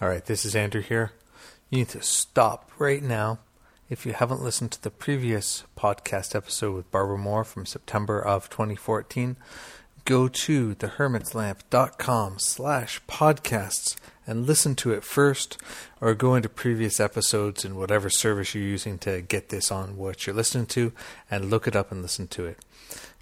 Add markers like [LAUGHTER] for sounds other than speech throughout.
All right, this is Andrew here. You need to stop right now. If you haven't listened to the previous podcast episode with Barbara Moore from September of 2014, go to thehermitslamp.com slash podcasts and listen to it first or go into previous episodes in whatever service you're using to get this on what you're listening to and look it up and listen to it.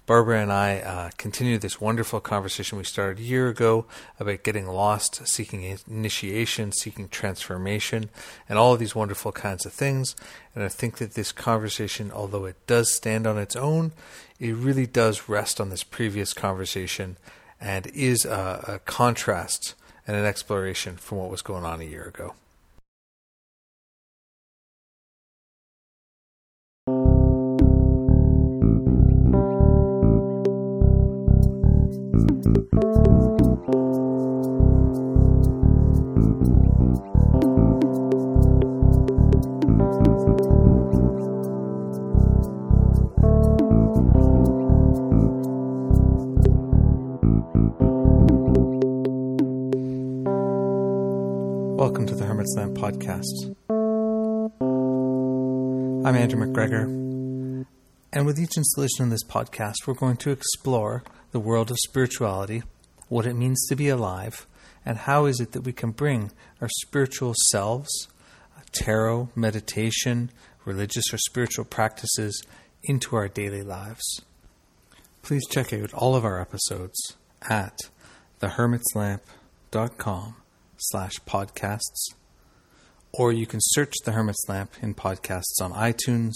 Barbara and I uh, continue this wonderful conversation we started a year ago about getting lost, seeking initiation, seeking transformation, and all of these wonderful kinds of things. And I think that this conversation, although it does stand on its own, it really does rest on this previous conversation and is a, a contrast and an exploration from what was going on a year ago. Welcome to the Hermit's Lamp podcast. I'm Andrew McGregor, and with each installation in this podcast, we're going to explore the world of spirituality, what it means to be alive, and how is it that we can bring our spiritual selves, tarot, meditation, religious or spiritual practices into our daily lives. Please check out all of our episodes at thehermitslamp.com slash podcasts, or you can search The Hermit's Lamp in podcasts on iTunes,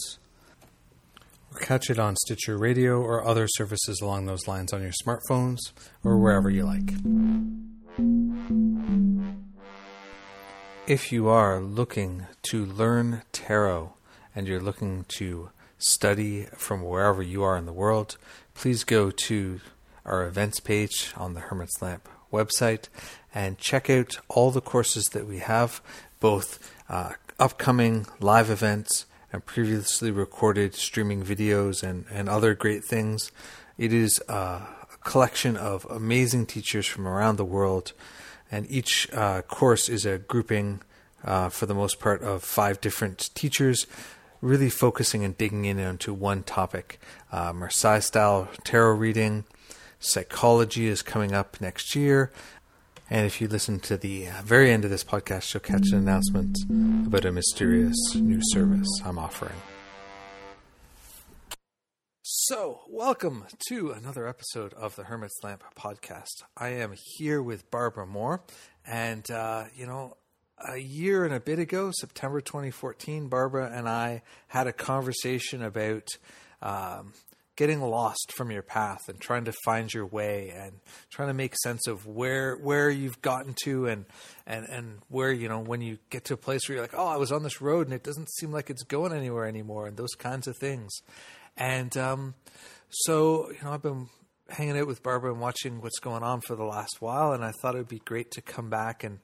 or catch it on Stitcher Radio or other services along those lines on your smartphones or wherever you like. If you are looking to learn tarot and you're looking to study from wherever you are in the world, please go to our events page on the Hermit's Lamp website and check out all the courses that we have, both uh, upcoming live events and previously recorded streaming videos and, and other great things. It is a collection of amazing teachers from around the world, and each uh, course is a grouping, uh, for the most part, of five different teachers, really focusing and digging in onto one topic. Uh, Marseille style tarot reading, psychology is coming up next year. And if you listen to the uh, very end of this podcast, you'll catch an announcement about a mysterious new service I'm offering. So, welcome to another episode of the Hermit's Lamp podcast. I am here with Barbara Moore, and uh, you know, a year and a bit ago, September 2014, Barbara and I had a conversation about um, getting lost from your path and trying to find your way and trying to make sense of where where you've gotten to and and and where you know when you get to a place where you're like oh I was on this road and it doesn't seem like it's going anywhere anymore and those kinds of things. And um, so you know I've been hanging out with Barbara and watching what's going on for the last while and I thought it would be great to come back and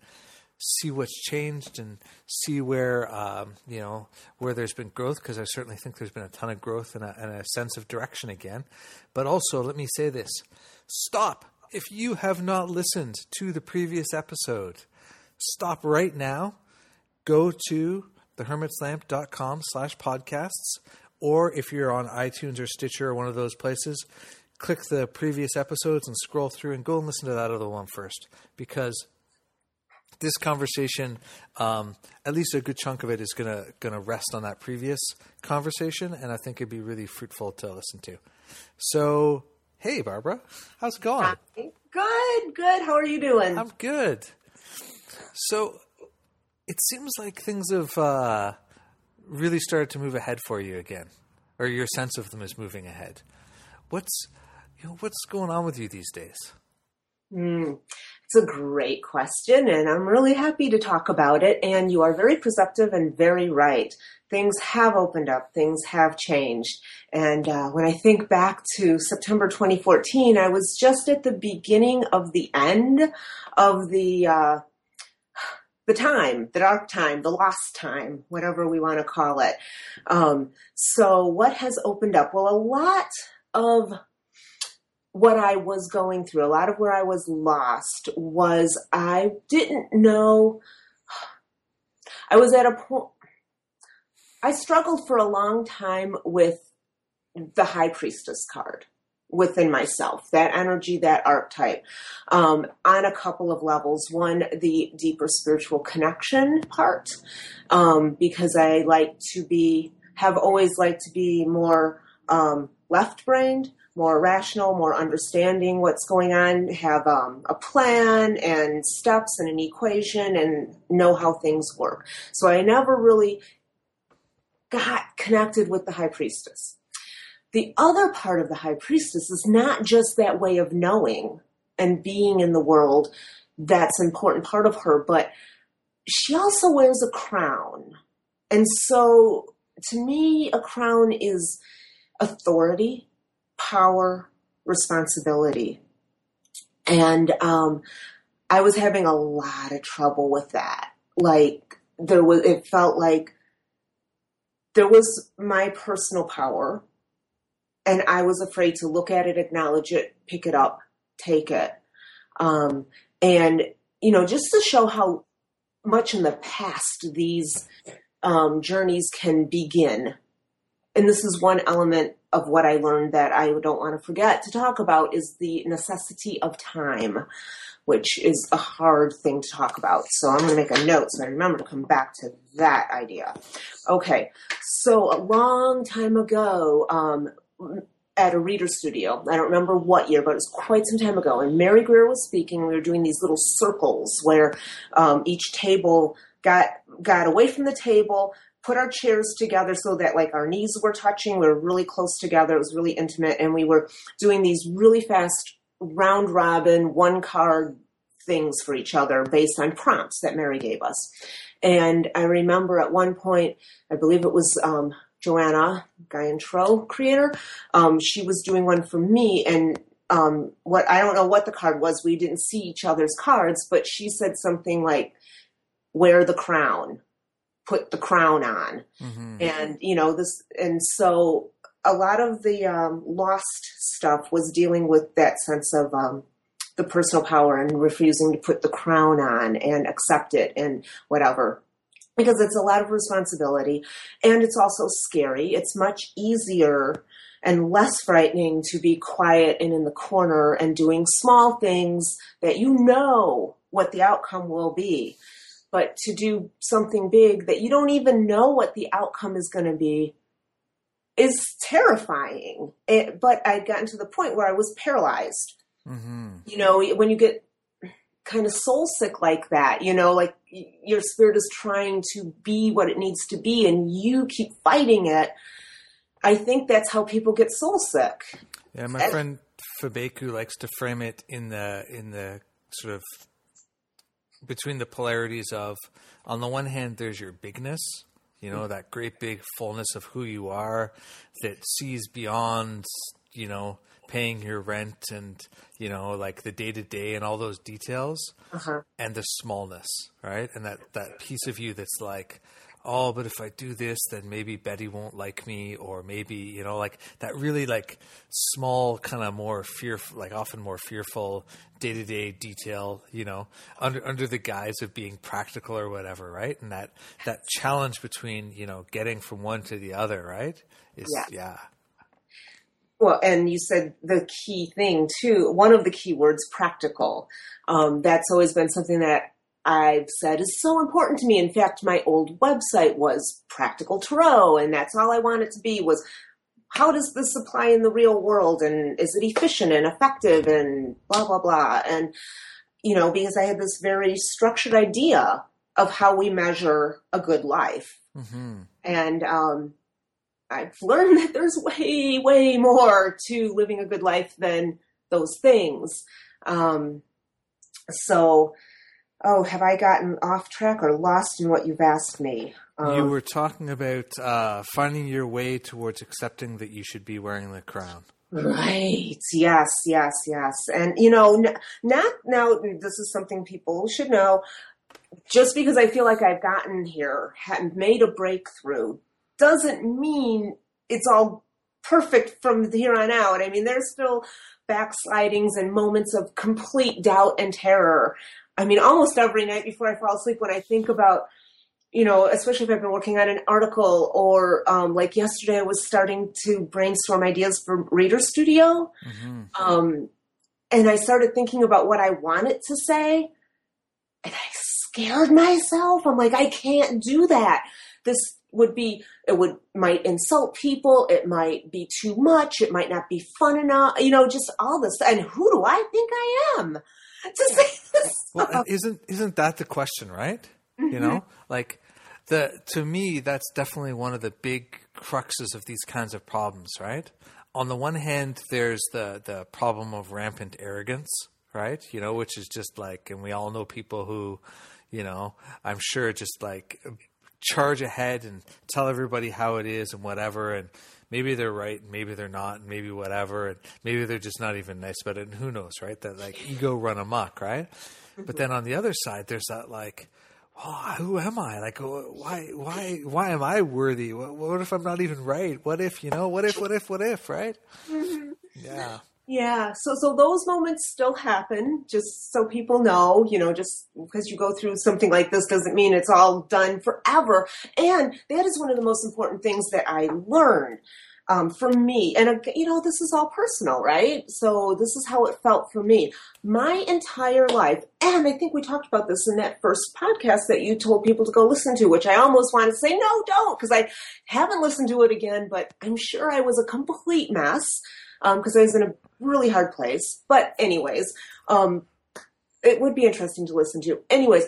see what's changed and see where um, you know where there's been growth because I certainly think there's been a ton of growth and a, and a sense of direction again. But also, let me say this: stop if you have not listened to the previous episode. Stop right now. Go to thehermitslamp.com slash podcasts, or if you're on iTunes or Stitcher or one of those places, click the previous episodes and scroll through and go and listen to that other one first because this conversation, um, at least a good chunk of it, is gonna gonna rest on that previous conversation, and I think it'd be really fruitful to listen to. So, hey, Barbara, how's it going? Good, good. How are you doing? I'm good. So, it seems like things have uh, really started to move ahead for you again, or your sense of them is moving ahead. What's you know, what's going on with you these days? Mm, it's a great question, and I'm really happy to talk about it. And you are very perceptive and very right. Things have opened up, things have changed. And uh, when I think back to September 2014, I was just at the beginning of the end of the. Uh, the time, the dark time, the lost time, whatever we want to call it. Um, so, what has opened up? Well, a lot of what I was going through, a lot of where I was lost was I didn't know I was at a point, I struggled for a long time with the high priestess card within myself, that energy, that archetype, um, on a couple of levels. One, the deeper spiritual connection part, um, because I like to be, have always liked to be more um, left brained, more rational, more understanding what's going on, have um, a plan and steps and an equation and know how things work. So I never really got connected with the high priestess. The other part of the high priestess is not just that way of knowing and being in the world that's an important part of her, but she also wears a crown. And so to me, a crown is authority, power, responsibility. And um, I was having a lot of trouble with that. Like there was, it felt like there was my personal power, and I was afraid to look at it, acknowledge it, pick it up, take it. Um, and you know, just to show how much in the past these um, journeys can begin. And this is one element of what I learned that I don't want to forget to talk about is the necessity of time, which is a hard thing to talk about. So I'm going to make a note so I remember to come back to that idea. Okay, so a long time ago, um, at a reader studio. I don't remember what year, but it was quite some time ago. And Mary Greer was speaking. We were doing these little circles where um, each table got got away from the table, put our chairs together so that like our knees were touching. We were really close together. It was really intimate, and we were doing these really fast round robin one card things for each other based on prompts that Mary gave us. And I remember at one point, I believe it was um, Joanna Gaian Tarot creator. Um, she was doing one for me, and um, what I don't know what the card was. We didn't see each other's cards, but she said something like, "Wear the crown." Put the crown on. Mm-hmm. and you know this and so a lot of the um, lost stuff was dealing with that sense of um, the personal power and refusing to put the crown on and accept it and whatever. Because it's a lot of responsibility and it's also scary. It's much easier and less frightening to be quiet and in the corner and doing small things that you know what the outcome will be but to do something big that you don't even know what the outcome is going to be is terrifying. It, but I'd gotten to the point where I was paralyzed. Mm-hmm. You know, when you get kind of soul sick like that, you know, like your spirit is trying to be what it needs to be and you keep fighting it. I think that's how people get soul sick. Yeah, my and, friend Fabeku likes to frame it in the in the sort of between the polarities of on the one hand there's your bigness you know that great big fullness of who you are that sees beyond you know paying your rent and you know like the day to day and all those details uh-huh. and the smallness right and that that piece of you that's like oh, but if I do this, then maybe Betty won't like me, or maybe you know, like that really like small kind of more fearful, like often more fearful day to day detail, you know, under under the guise of being practical or whatever, right? And that that challenge between you know getting from one to the other, right? Is yeah. yeah. Well, and you said the key thing too. One of the key words, practical. Um, that's always been something that I've said is so important to me. In fact, my old website was Practical Tarot, and that's all I wanted to be was how does this apply in the real world, and is it efficient and effective, and blah blah blah. And you know, because I had this very structured idea of how we measure a good life, mm-hmm. and um, I've learned [LAUGHS] that there's way way more to living a good life than those things. Um, so oh, have I gotten off track or lost in what you've asked me? Um, you were talking about uh, finding your way towards accepting that you should be wearing the crown. Right. Yes. Yes. Yes. And you know, n- not now. This is something people should know. Just because I feel like I've gotten here, and made a breakthrough, doesn't mean it's all perfect from here on out. I mean, there's still backslidings and moments of complete doubt and terror. I mean, almost every night before I fall asleep, when I think about you know, especially if I've been working on an article or um, like yesterday, I was starting to brainstorm ideas for Reader Studio. Mm-hmm. Um, and I started thinking about what I wanted to say. And I scared myself. I'm like, I can't do that. This would be, it would, might insult people. It might be too much. It might not be fun enough. You know, just all this. And who do I think I am to say? [LAUGHS] Well, [LAUGHS] isn't, isn't that the question, right? Mm-hmm. You know, like, the to me that's definitely one of the big cruxes of these kinds of problems, right? On the one hand, there's the the problem of rampant arrogance, right? You know, which is just like, and we all know people who, you know, I'm sure just like charge ahead and tell everybody how it is and whatever, and maybe they're right, maybe they're not, and maybe whatever, and maybe they're just not even nice about it, and who knows, right? That like ego run amok, right? But then on the other side, there's that like oh, who am I? Like, why, why, why am I worthy? What, what, if I'm not even right? What if, you know, what if, what if, what if, right? Mm-hmm. Yeah. Yeah. So, so those moments still happen, just so people know, you know, just because you go through something like this doesn't mean it's all done forever. And that is one of the most important things that I learned um, for me. And, you know, this is all personal, right? So this is how it felt for me. My entire life, and I think we talked about this in that first podcast that you told people to go listen to, which I almost want to say, no, don't, because I haven't listened to it again, but I'm sure I was a complete mess because um, I was in a really hard place. But, anyways, um, it would be interesting to listen to. Anyways,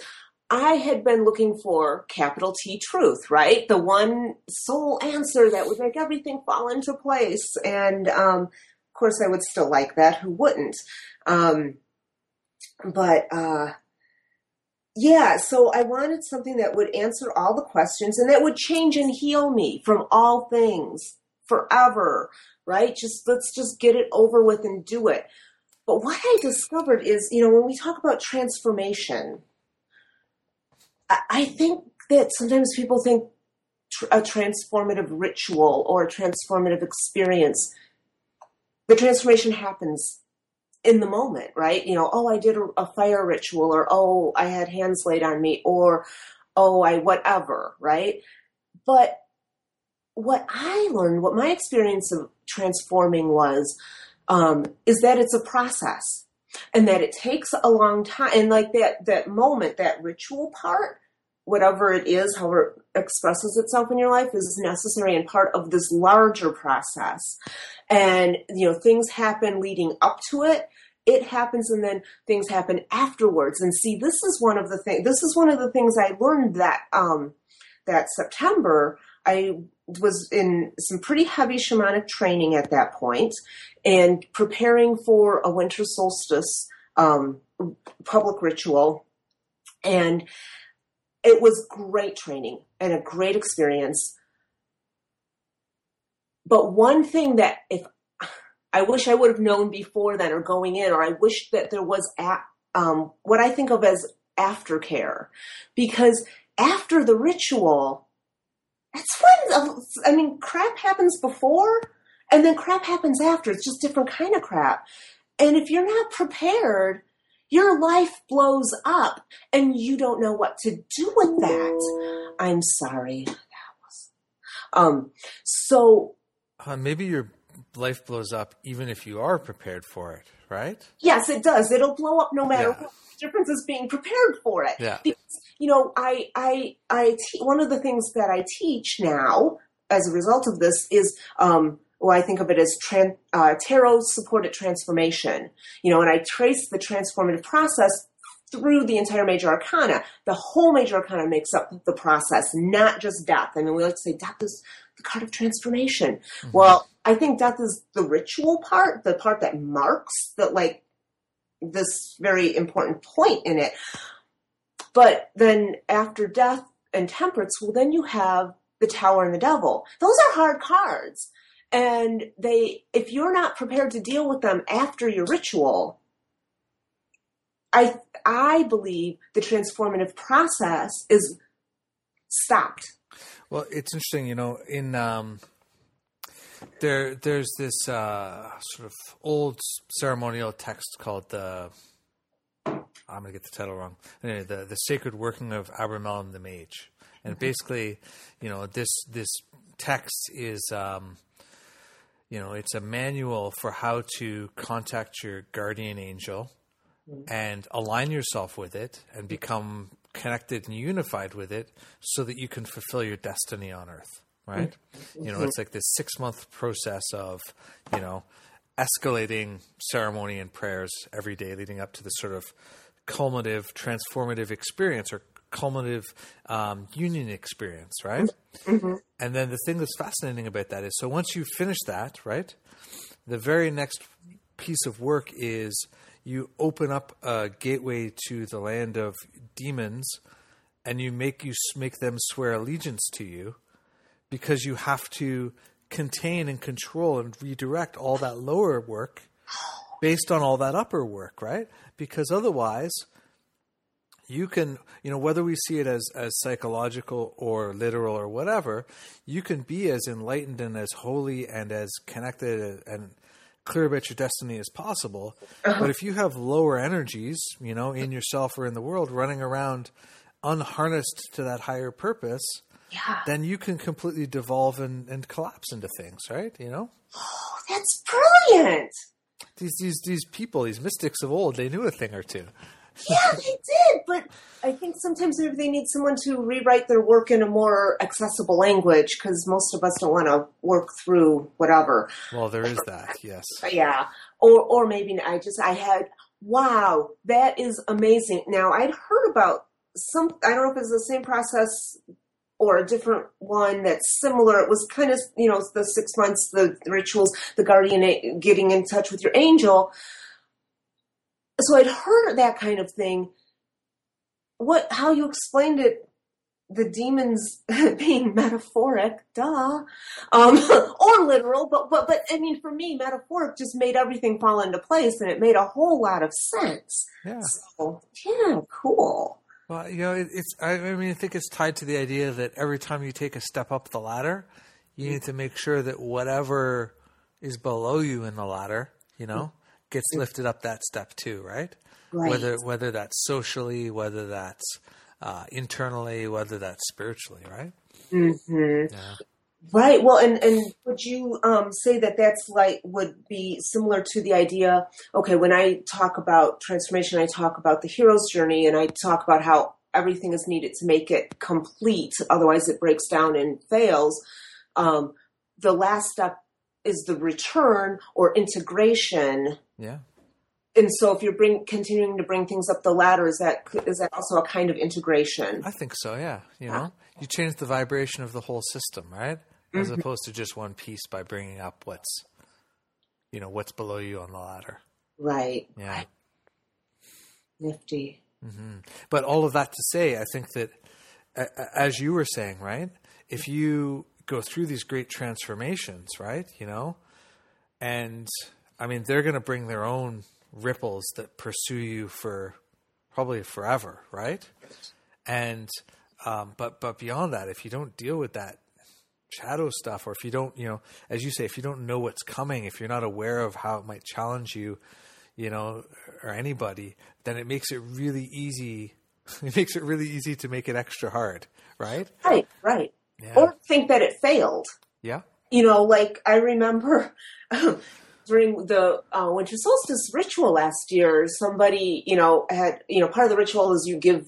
I had been looking for capital T truth, right? The one sole answer that would make everything fall into place. And um, of course, I would still like that. Who wouldn't? Um, but uh, yeah, so I wanted something that would answer all the questions and that would change and heal me from all things forever, right? Just let's just get it over with and do it. But what I discovered is, you know, when we talk about transformation, I think that sometimes people think a transformative ritual or a transformative experience, the transformation happens in the moment, right? You know, oh, I did a, a fire ritual, or oh, I had hands laid on me, or oh, I whatever, right? But what I learned, what my experience of transforming was, um, is that it's a process and that it takes a long time and like that that moment that ritual part whatever it is however it expresses itself in your life is necessary and part of this larger process. And you know things happen leading up to it it happens and then things happen afterwards. And see this is one of the things this is one of the things i learned that um that september i was in some pretty heavy shamanic training at that point and preparing for a winter solstice um, public ritual. And it was great training and a great experience. But one thing that if I wish I would have known before then or going in, or I wish that there was a, um, what I think of as aftercare, because after the ritual, it's fun. I mean, crap happens before and then crap happens after. It's just different kind of crap. And if you're not prepared, your life blows up and you don't know what to do with that. I'm sorry. That was um so uh, maybe your life blows up even if you are prepared for it, right? Yes, it does. It'll blow up no matter yeah. what. The difference is being prepared for it. Yeah. Because you know, I, I, I, te- one of the things that I teach now as a result of this is, um, well, I think of it as tran- uh, tarot supported transformation. You know, and I trace the transformative process through the entire major arcana. The whole major arcana makes up the process, not just death. I mean, we like to say death is the card of transformation. Mm-hmm. Well, I think death is the ritual part, the part that marks that like this very important point in it. But then after death and temperance, well, then you have the tower and the devil. Those are hard cards. And they, if you're not prepared to deal with them after your ritual, I, I believe the transformative process is stopped. Well, it's interesting, you know, in, um, there, there's this uh, sort of old ceremonial text called the I'm going to get the title wrong. Anyway, the, the Sacred Working of Abramelin the Mage. And basically, you know, this this text is, um, you know, it's a manual for how to contact your guardian angel and align yourself with it and become connected and unified with it so that you can fulfill your destiny on earth right? You know it's like this six month process of you know escalating ceremony and prayers every day leading up to this sort of culminative transformative experience or culminative um, union experience right? And then the thing that's fascinating about that is so once you finish that right the very next piece of work is you open up a gateway to the land of demons and you make you make them swear allegiance to you because you have to contain and control and redirect all that lower work based on all that upper work right? Because otherwise you can you know whether we see it as as psychological or literal or whatever you can be as enlightened and as holy and as connected and clear about your destiny as possible. Uh-huh. But if you have lower energies you know in yourself or in the world running around unharnessed to that higher purpose Yeah. then you can completely devolve and, and collapse into things right you know Oh, that's brilliant. these these these people these mystics of old they knew a thing or two Yeah, they did, but I think sometimes maybe they need someone to rewrite their work in a more accessible language because most of us don't want to work through whatever. well there is that yes [LAUGHS] yeah, or or maybe I just I had wow, that is amazing. Now I'd heard about some. I don't know if it's the same process or a different one that's similar. It was kind of you know the six months, the rituals, the guardian getting in touch with your angel. So I'd heard that kind of thing. What how you explained it the demons [LAUGHS] being metaphoric, duh, um, [LAUGHS] or literal, but but but I mean, for me, metaphoric just made everything fall into place, and it made a whole lot of sense. yeah So yeah, cool. Well, you know, it, it's. I, mean, I think it's tied to the idea that every time you take a step up the ladder, you need to make sure that whatever is below you in the ladder, you know, gets lifted up that step too, right? Right. Whether whether that's socially, whether that's uh, internally, whether that's spiritually, right? hmm Yeah. Right. Well, and and would you um, say that that's like would be similar to the idea? Okay, when I talk about transformation, I talk about the hero's journey, and I talk about how everything is needed to make it complete. Otherwise, it breaks down and fails. Um, the last step is the return or integration. Yeah. And so, if you're bring continuing to bring things up the ladder, is that is that also a kind of integration? I think so. Yeah. You know, you change the vibration of the whole system, right? As opposed to just one piece by bringing up what's, you know, what's below you on the ladder. Right. Yeah. Nifty. But all of that to say, I think that, as you were saying, right? If you go through these great transformations, right? You know, and I mean, they're going to bring their own ripples that pursue you for probably forever, right? And, um, but but beyond that, if you don't deal with that shadow stuff, or if you don't, you know, as you say, if you don't know what's coming, if you're not aware of how it might challenge you, you know, or anybody, then it makes it really easy. [LAUGHS] It makes it really easy to make it extra hard, right? Right. Right. Yeah. Or think that it failed. Yeah. you know, like I remember [LAUGHS] during the uh, winter solstice ritual last year, somebody, you know, had, you know, part of the ritual is you give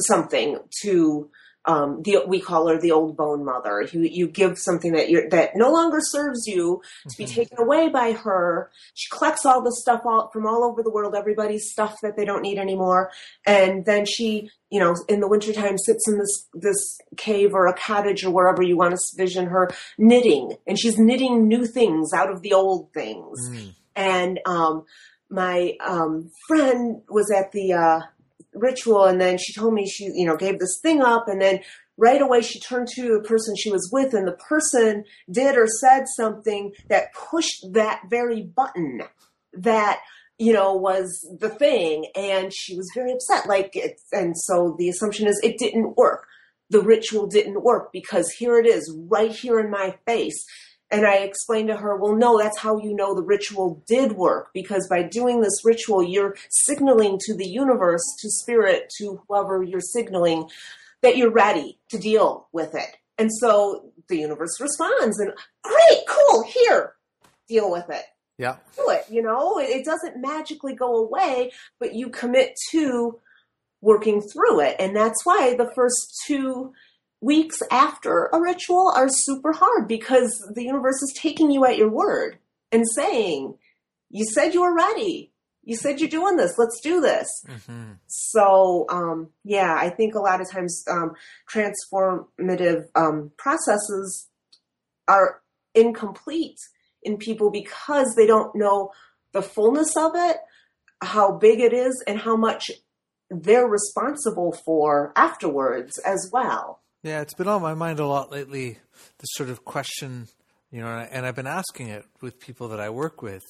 something to um, the we call her the old bone mother. You you give something that you're that no longer serves you to be taken away by her. She collects all the stuff all from all over the world, everybody's stuff that they don't need anymore, and then she, you know, in the wintertime sits in this this cave or a cottage or wherever you want to vision her knitting, and she's knitting new things out of the old things. Mm. And um, my um, friend was at the uh, ritual, and then she told me she, you know, gave this thing up, and then right away she turned to the person she was with, and the person did or said something that pushed that very button that you know was the thing, and she was very upset. Like, it, and so the assumption is it didn't work. The ritual didn't work because here it is, right here in my face. And I explained to her, well, no, that's how you know the ritual did work because by doing this ritual, you're signaling to the universe, to spirit, to whoever you're signaling that you're ready to deal with it. And so the universe responds and great, cool, here, deal with it. Yeah. Do it. You know, it, it doesn't magically go away, but you commit to working through it. And that's why the first two weeks after a ritual are super hard because the universe is taking you at your word and saying, You said you were ready. You said you're doing this. Let's do this. hmm So, um, yeah, I think a lot of times um, transformative um, processes are incomplete in people because they don't know the fullness of it, how big it is, and how much they're responsible for afterwards as well. Yeah, it's been on my mind a lot lately. This sort of question, you know, and I've been asking it with people that I work with.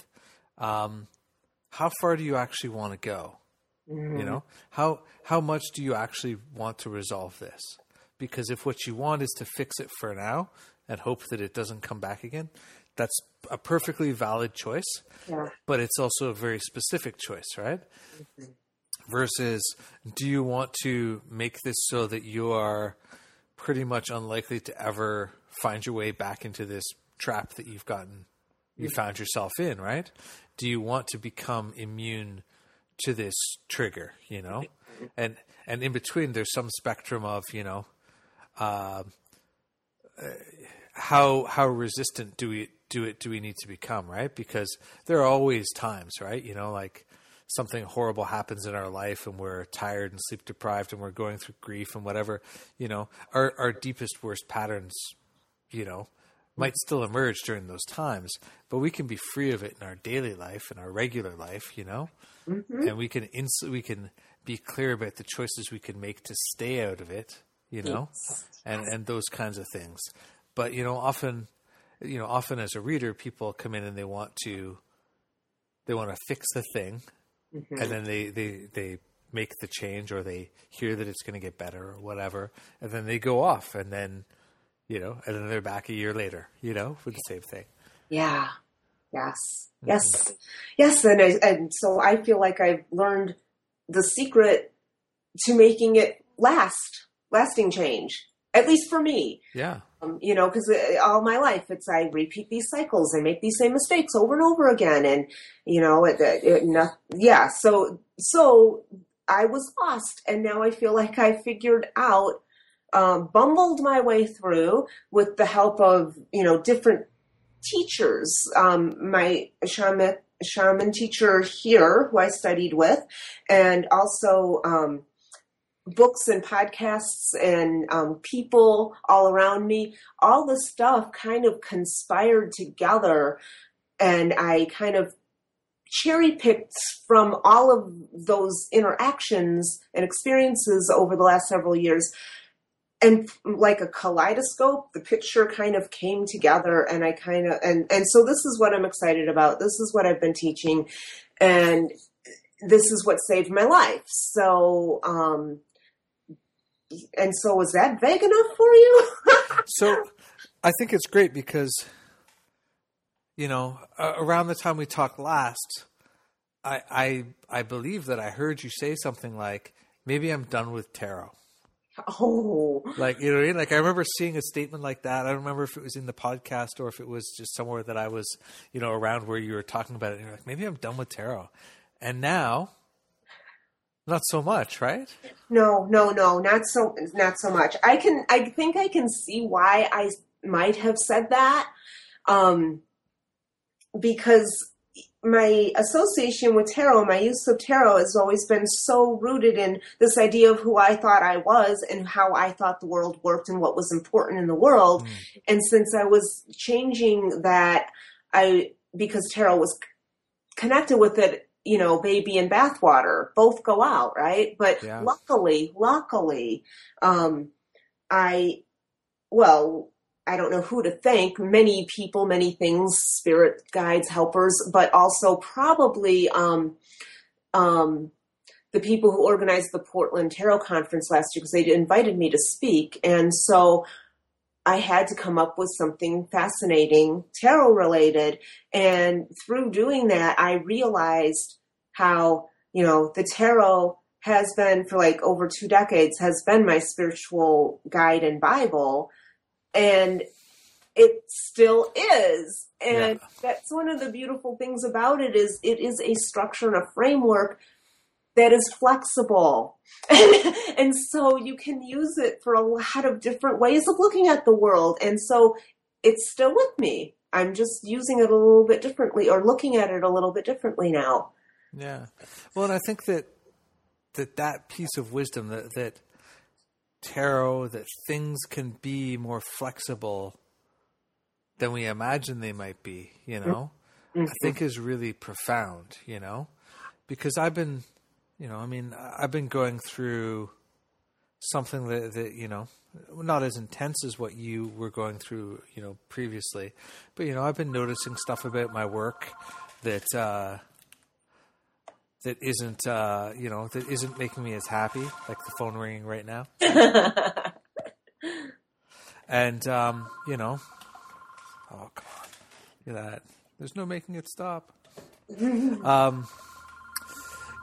Um, how far do you actually want to go? You know, how how much do you actually want to resolve this? Because if what you want is to fix it for now and hope that it doesn't come back again, that's a perfectly valid choice. Yeah. But it's also a very specific choice, right? Versus, do you want to make this so that you are pretty much unlikely to ever find your way back into this trap that you've gotten you found yourself in, right? Do you want to become immune to this trigger, you know? And and in between there's some spectrum of, you know, uh, uh, how how resistant do we do it do we need to become, right? Because there are always times, right? You know, like something horrible happens in our life and we're tired and sleep deprived and we're going through grief and whatever, you know, our our deepest worst patterns, you know, might still emerge during those times, but we can be free of it in our daily life in our regular life, you know, mm-hmm. and we can ins- we can be clear about the choices we can make to stay out of it, you know, and and those kinds of things. But you know, often, you know, often as a reader, people come in and they want to they want to fix the thing, and mm-hmm. then they they they make the change or they hear that it's going to get better or whatever, and then they go off and then you know, and then they're back a year later, you know, for the same thing. Yeah. Yes. Mm-hmm. Yes. Yes. And, I, and so I feel like I've learned the secret to making it last, lasting change, at least for me. Yeah. Um, you know, because all my life it's I repeat these cycles and make these same mistakes over and over again, and you know, it, it, yeah. So, so I was lost, and now I feel like I figured out, um, bumbled my way through with the help of you know different teachers. Um, my shaman shaman teacher here, who I studied with, and also. Books and podcasts and um, people all around me, all the stuff kind of conspired together. And I kind of cherry picked from all of those interactions and experiences over the last several years. And like a kaleidoscope, the picture kind of came together, and I kind of and and so this is what I'm excited about. This is what I've been teaching, and this is what saved my life. So, um, and so was that vague enough for you? [LAUGHS] So I think it's great because, you know, uh, around the time we talked last, I, I I believe that I heard you say something like, "Maybe I'm done with tarot." oh, Like you know, what I mean? like I remember seeing a statement like that. I don't remember if it was in the podcast or if it was just somewhere that I was, you know, around where you were talking about it. And you're like, maybe I'm done with tarot, and now, not so much, right? no, no, no, not so, not so much. I can, I think I can see why I might have said that, um, because my association with tarot, my use of tarot has always been so rooted in this idea of who I thought I was and how I thought the world worked and what was important in the world. And since I was changing that, I, because tarot was connected with it, you know, baby and bathwater both go out, right? But Yeah. luckily, luckily, um, I, well, I don't know who to thank. Many people, many things, spirit guides, helpers, but also probably um, um, the people who organized the Portland Tarot Conference last year because they invited me to speak. And so I had to come up with something fascinating, tarot related. And through doing that, I realized how, you know, the tarot has been for like over two decades has been my spiritual guide and Bible, and it still is. And Yeah. that's one of the beautiful things about it is it is a structure and a framework that is flexible. [LAUGHS] and so you can use it for a lot of different ways of looking at the world. And so it's still with me. I'm just using it a little bit differently or looking at it a little bit differently now. Yeah. Well, and I think that that that piece of wisdom that that tarot that things can be more flexible than we imagine they might be, you know, mm-hmm. I think is really profound, you know, because I've been, you know, I mean, I've been going through something that, that you know, not as intense as what you were going through, you know, previously, but you know, I've been noticing stuff about my work that uh, that isn't, uh, you know, that isn't making me as happy, like the phone ringing right now, [LAUGHS] and um, you know, oh come on, look at that. There's no making it stop. [LAUGHS] um,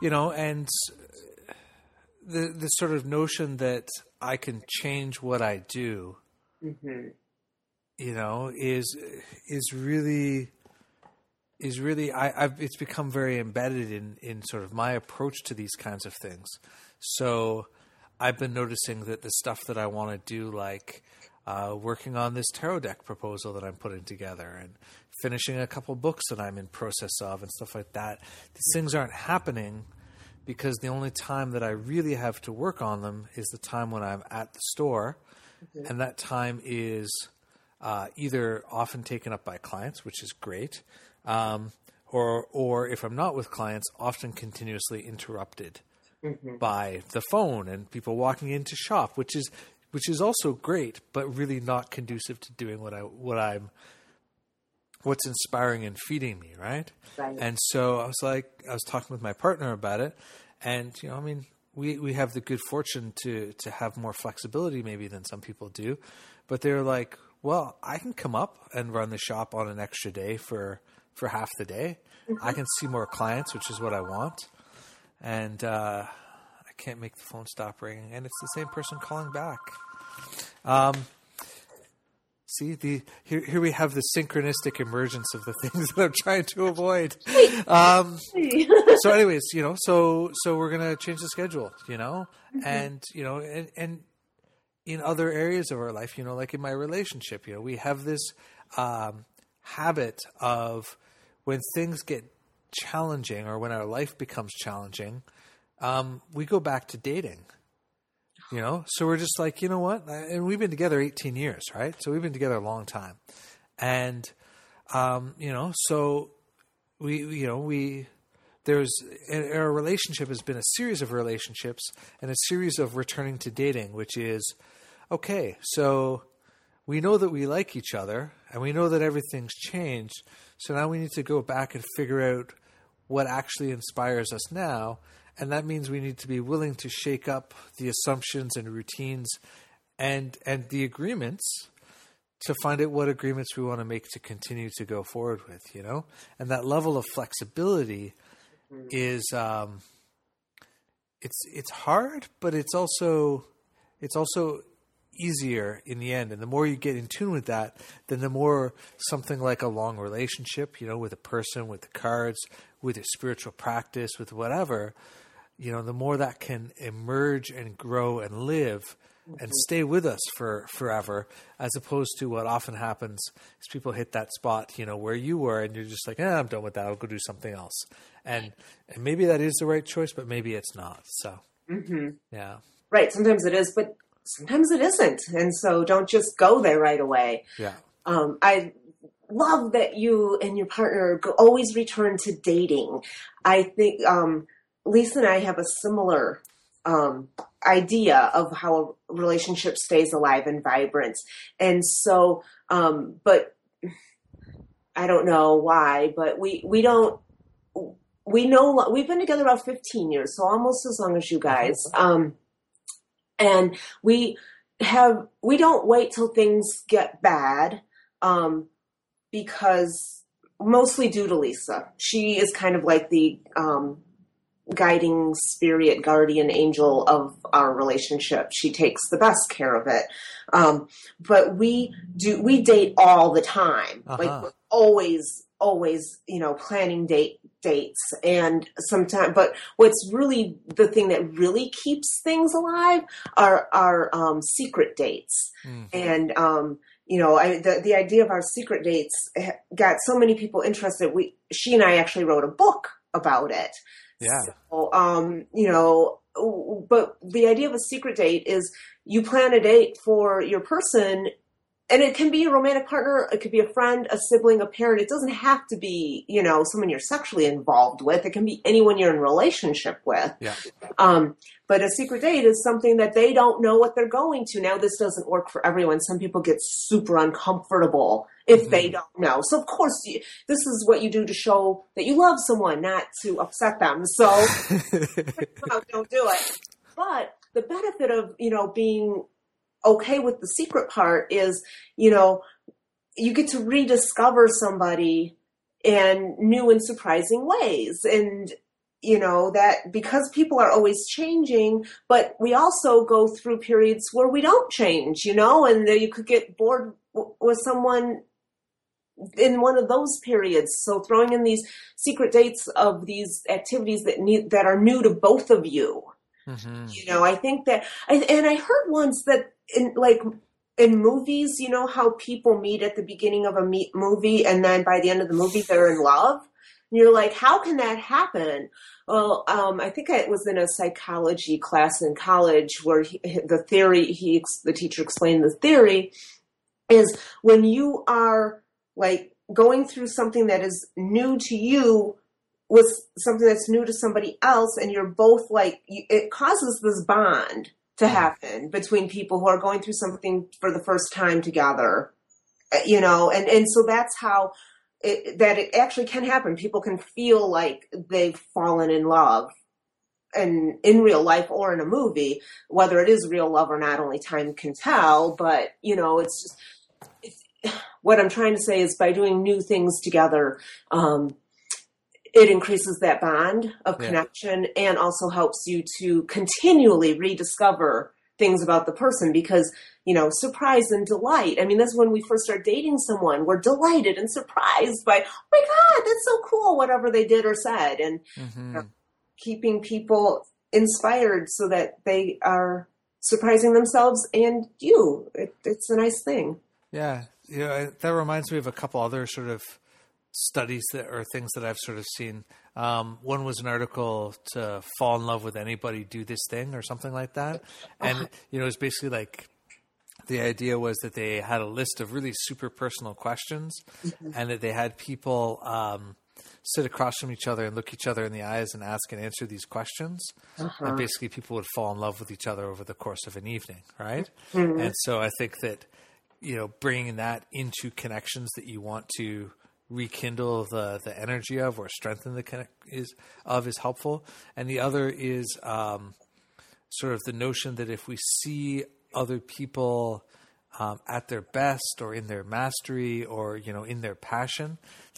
you know, and the the sort of notion that I can change what I do, you know, is is really is really I, I've it's become very embedded in in sort of my approach to these kinds of things. So I've been noticing that the stuff that I want to do, like uh, working on this tarot deck proposal that I'm putting together, and finishing a couple books that I'm in process of, and stuff like that, these things aren't happening because the only time that I really have to work on them is the time when I'm at the store, and that time is uh, either often taken up by clients, which is great, um, or or if I'm not with clients, often continuously interrupted by the phone and people walking into shop, which is which is also great, but really not conducive to doing what I what I'm what's inspiring and feeding me, right? Right. And so I was like, I was talking with my partner about it, and you know, I mean, we we have the good fortune to to have more flexibility maybe than some people do, but they're like, well, I can come up and run the shop on an extra day for for half the day. I can see more clients, which is what I want, and uh, I can't make the phone stop ringing, and it's the same person calling back. Um, See the here. Here we have the synchronistic emergence of the things [LAUGHS] that I'm trying to avoid. Um, so, anyways, you know, so so we're gonna change the schedule, you know, and you know, and and in other areas of our life, you know, like in my relationship, you know, we have this um, habit of when things get challenging or when our life becomes challenging, um, we go back to dating. You know, so we're just like, you know what? And we've been together 18 years, right? So we've been together a long time. And, um, you know, so we, you know, we, there's, our relationship has been a series of relationships and a series of returning to dating, which is, okay, so we know that we like each other and we know that everything's changed. So now we need to go back and figure out what actually inspires us now and that means we need to be willing to shake up the assumptions and routines and and the agreements to find out what agreements we want to make to continue to go forward with you know? And that level of flexibility is um it's it's hard but it's also it's also easier in the end. And the more you get in tune with that then the more something like a long relationship you know with a person with the cards with your spiritual practice with whatever you know the more that can emerge and grow and live and stay with us for forever as opposed to what often happens is people hit that spot you know where you were and you're just like eh, i'm done with that i'll go do something else and and maybe that is the right choice but maybe it's not so yeah Right. Sometimes it is, but sometimes it isn't. And so don't just go there right away. yeah Um, I love that you and your partner always return to dating. I think um, Lisa and I have a similar um, idea of how a relationship stays alive and vibrant. And so, um, but I don't know why, but we, we don't, we know, we've been together about 15 years, so almost as long as you guys. Um, and we have, we don't wait till things get bad, um, because mostly due to Lisa. She is kind of like the, um, guiding spirit, guardian angel of our relationship. She takes the best care of it. Um, but we do, we date all the time. Uh-huh. Like always, always, you know, planning date dates and sometimes, but what's really the thing that really keeps things alive are, are, um, secret dates. Mm. And, um, you know, I, the, the idea of our secret dates got so many people interested. We, she and I actually wrote a book about it. Yeah. So, um, you know, but the idea of a secret date is you plan a date for your person and it can be a romantic partner, it could be a friend, a sibling, a parent. It doesn't have to be, you know, someone you're sexually involved with. It can be anyone you're in relationship with. Yeah. Um, but a secret date is something that they don't know what they're going to. Now, this doesn't work for everyone. Some people get super uncomfortable if Mm-hmm. they don't know. So, of course, you, this is what you do to show that you love someone, not to upset them. So, [LAUGHS] [LAUGHS] don't do it. But the benefit of, you know, being okay with the secret part is, you know, you get to rediscover somebody in new and surprising ways. And, you know, that because people are always changing, but we also go through periods where we don't change, you know, and you could get bored w- with someone in one of those periods. So throwing in these secret dates of these activities that need, that are new to both of you. Hmm You know, I think that, and and I heard once that in like in movies, you know how people meet at the beginning of a meet movie and then by the end of the movie they're in love. And you're like, how can that happen? Well, um, I think it was in a psychology class in college where he, the theory he the teacher explained the theory is when you are like going through something that is new to you with something that's new to somebody else and you're both like you, it causes this bond to happen between people who are going through something for the first time together Uh, you know? And and so that's how it, that it actually can happen. People can feel like they've fallen in love and in real life or in a movie whether it is real love or not only time can tell but you know it's just it's, [SIGHS] what i'm trying to say is by doing new things together um, it increases that bond of Yeah. connection and also helps you to continually rediscover things about the person because you know surprise and delight. I mean that's when we first start dating someone we're delighted and surprised by oh my god that's so cool whatever they did or said. And hmm keeping people inspired so that they are surprising themselves and you. It, it's a nice thing. Yeah, you know, that reminds me of a couple other sort of studies that or things that I've sort of seen. Um, one was an article to fall in love with anybody, do this thing or something like that, [LAUGHS] and you know, it's basically like the idea was that they had a list of really super personal questions, and that they had people. Um, sit across from each other and look each other in the eyes and ask and answer these questions. And basically, people would fall in love with each other over the course of an evening, right? And so I think that, you know, bringing that into connections that you want to rekindle the, the energy of or strengthen the connect is of is helpful. And the other is um, sort of the notion that if we see other people um, at their best or in their mastery or you know in their passion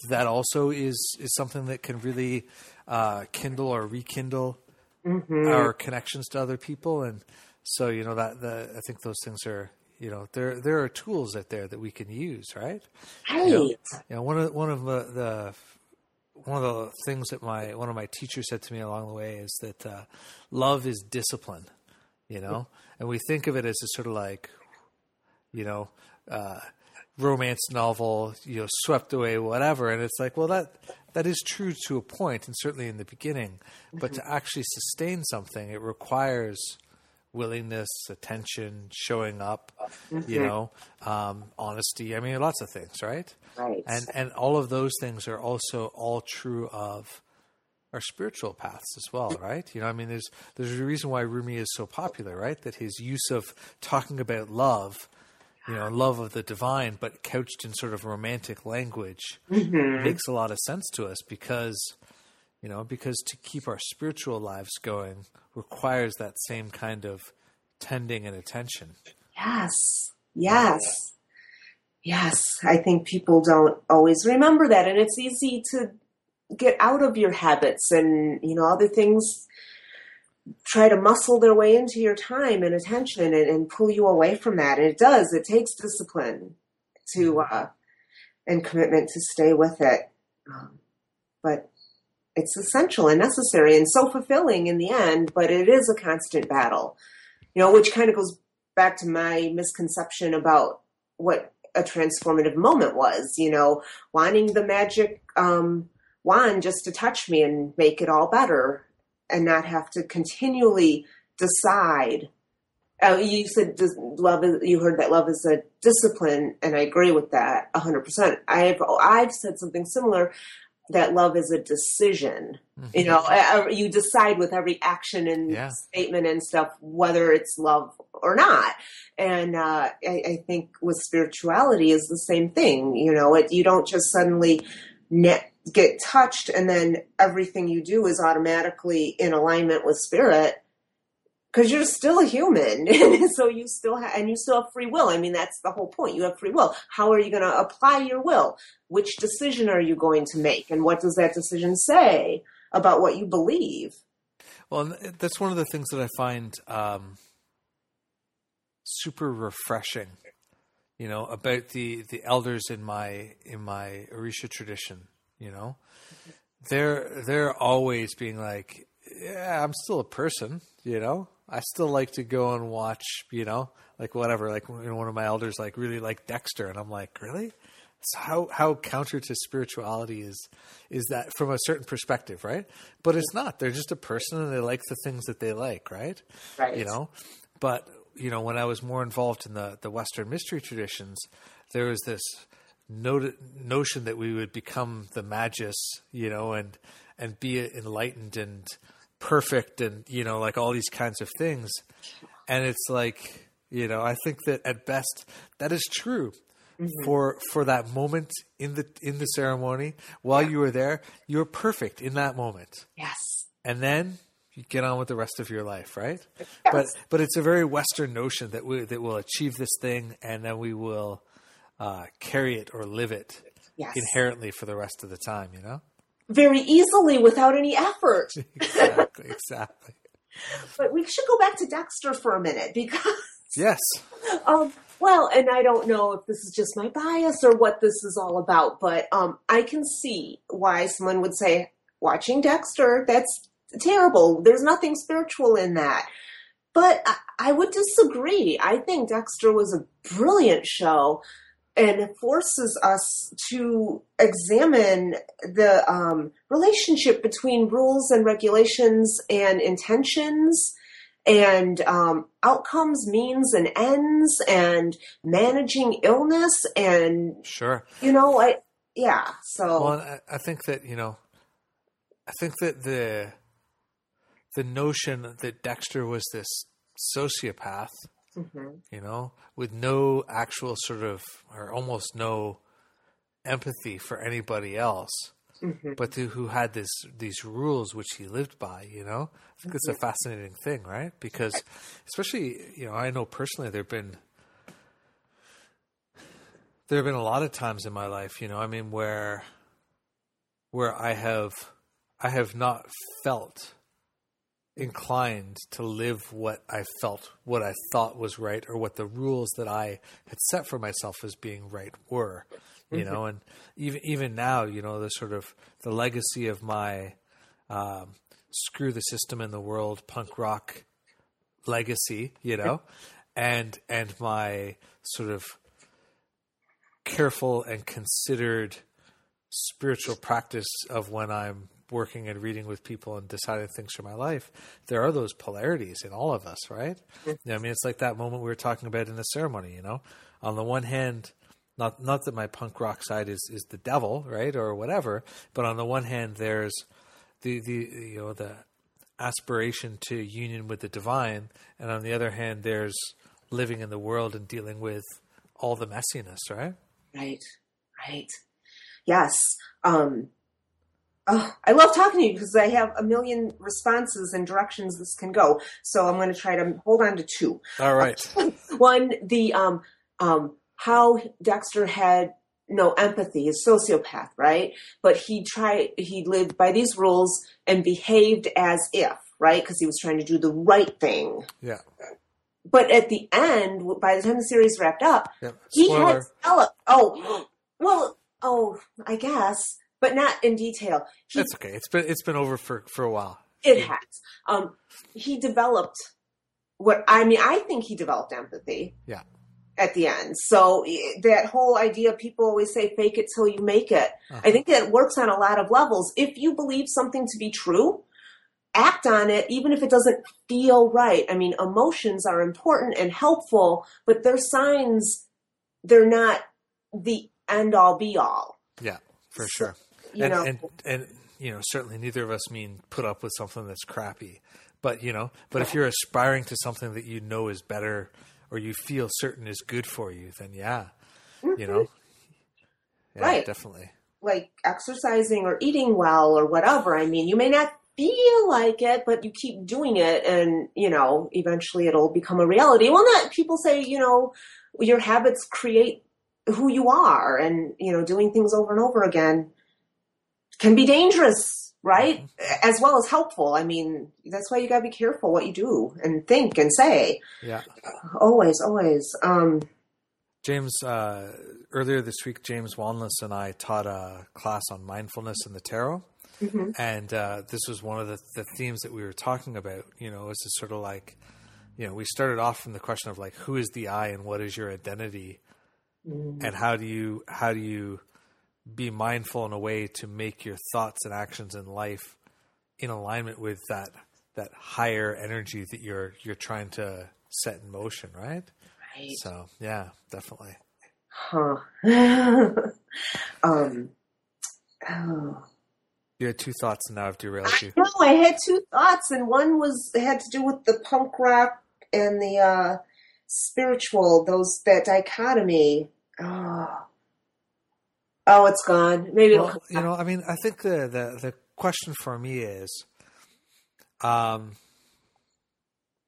that also is is something that can really uh, kindle or rekindle our connections to other people and so you know that the I think those things are you know there there are tools out there that we can use right? Right. You know, you know one of one of the, the one of the things that my one of my teachers said to me along the way is that uh, love is discipline, you know, and we think of it as a sort of like, you know, uh, romance novel, you know, swept away, whatever, and it's like, well, that that is true to a point, and certainly in the beginning, but to actually sustain something, it requires willingness, attention, showing up, you know, um, honesty. I mean, lots of things, right? right and and all of those things are also all true of our spiritual paths as well, right? You know, I mean, there's there's a reason why Rumi is so popular, right? That his use of talking about love, you know, love of the divine, but couched in sort of romantic language, makes a lot of sense to us because, you know, because to keep our spiritual lives going requires that same kind of tending and attention. Yes. Yes. Yes. I think people don't always remember that. And it's easy to get out of your habits and you know other things try to muscle their way into your time and attention and, and pull you away from that and it does it takes discipline to uh, and commitment to stay with it um, but it's essential and necessary and so fulfilling in the end but it is a constant battle. You know which kind of goes back to my misconception about what a transformative moment was you know wanting the magic um, wand just to touch me and make it all better and not have to continually decide. Uh, you said love is, you heard that love is a discipline and i agree with that 100% i've i've said something similar that love is a decision mm-hmm. you know you decide with every action and yeah. statement and stuff whether it's love or not and uh, I, I, think with spirituality is the same thing you know it, you don't just suddenly net get touched and then everything you do is automatically in alignment with spirit because you're still a human [LAUGHS] so you still have and you still have free will. I mean that's the whole point. You have free will. How are you going to apply your will? Which decision are you going to make? And what does that decision say about what you believe? Well that's one of the things that i find um, super refreshing you know about the the elders in my in my orisha tradition you know? They're they're always being like yeah i'm still a person you know i still like to go and watch you know like whatever like you know, one of my elders like really like dexter and i'm like really? So how how counter to spirituality is is that from a certain perspective right? But it's not. They're just a person and they like the things that they like right? Right. You know? But you know when i was more involved in the the western mystery traditions there was this notion that we would become the magus, you know, and and be enlightened and perfect and you know like all these kinds of things and it's like you know i think that at best that is true mm-hmm. for for that moment in the in the ceremony while yeah. you were there you were perfect in that moment yes and then you get on with the rest of your life right yes. but but it's a very western notion that we that we'll achieve this thing and then we will uh, carry it or live it yes. inherently for the rest of the time, you know? Very easily without any effort. [LAUGHS] exactly, exactly. But we should go back to Dexter for a minute because. Yes. Um, well, and I don't know if this is just my bias or what this is all about, but um, I can see why someone would say, watching Dexter, that's terrible. There's nothing spiritual in that. But I, I would disagree. I think Dexter was a brilliant show and forces us to examine the um, relationship between rules and regulations and intentions and um, outcomes, means, and ends, and managing illness, and sure, you know, I yeah. So, well, I, I think that you know, I think that the the notion that Dexter was this sociopath mm-hmm. you know, with no actual sort of, or almost no empathy for anybody else, mm-hmm. but to, who had this these rules which he lived by. You know, I think it's a mm-hmm. fascinating thing, right? Because especially, you know, I know personally there've been there have been a lot of times in my life, you know, I mean, where where I have I have not felt inclined to live what I felt, what I thought was right, or what the rules that I had set for myself as being right were. You mm-hmm. know, and even even now, you know, the sort of the legacy of my um, screw the system in the world punk rock legacy, you know, [LAUGHS] and and my sort of careful and considered spiritual practice of when I'm working and reading with people and deciding things for my life, there are those polarities in all of us, right? Mm-hmm. I mean, it's like that moment we were talking about in the ceremony. You know, on the one hand, not not that my punk rock side is is the devil, right, or whatever, but on the one hand, there's the the you know the aspiration to union with the divine, and on the other hand, there's living in the world and dealing with all the messiness, right? Right, right. Yes. Um, oh, I love talking to you because I have a million responses and directions this can go. So I'm going to try to hold on to two. All right. [LAUGHS] One, the um, um, how Dexter had no empathy, a sociopath, right? But he tried, he lived by these rules and behaved as if, right? Because he was trying to do the right thing. Yeah. But at the end, by the time the series wrapped up, Yep. he had developed. Oh, [GASPS] well, oh, I guess, but not in detail. He That's okay. It's been it's been over for for a while. It has. Um, he developed what I mean. I think he developed empathy. Yeah. At the end, so that whole idea, people always say, "Fake it till you make it." Uh-huh. I think that works on a lot of levels. If you believe something to be true, act on it, even if it doesn't feel right. I mean, emotions are important and helpful, but they're signs. They're not the end all be all. Yeah, for So, sure. You and, know, and and you know certainly neither of us mean put up with something that's crappy but you know but if you're aspiring to something that you know is better or you feel certain is good for you then yeah you know mm-hmm. yeah, Right. definitely like exercising or eating well or whatever. I mean, you may not feel like it, but you keep doing it and, you know, eventually it'll become a reality. Well, not people say, you know, your habits create who you are and, you know, doing things over and over again can be dangerous, right? As well as helpful. I mean, that's why you gotta be careful what you do and think and say. yeah Always, always. Um, james uh, earlier this week james Wells and i taught a class on mindfulness in the tarot mhm. and uh, this was one of the, the themes that we were talking about you know is this sort of like you know we started off from the question of like who is the i and what is your identity Mm. and how do you how do you be mindful in a way to make your thoughts and actions in life in alignment with that that higher energy that you're you're trying to set in motion right Right. so yeah definitely Huh. [LAUGHS] um, oh. you had two thoughts and now i've derailed you No, I had two thoughts, and one was had to do with the punk rock and the uh, spiritual. Those that dichotomy. Oh, oh, it's gone. Maybe it'll well, you know i mean i think the the, the question for me is um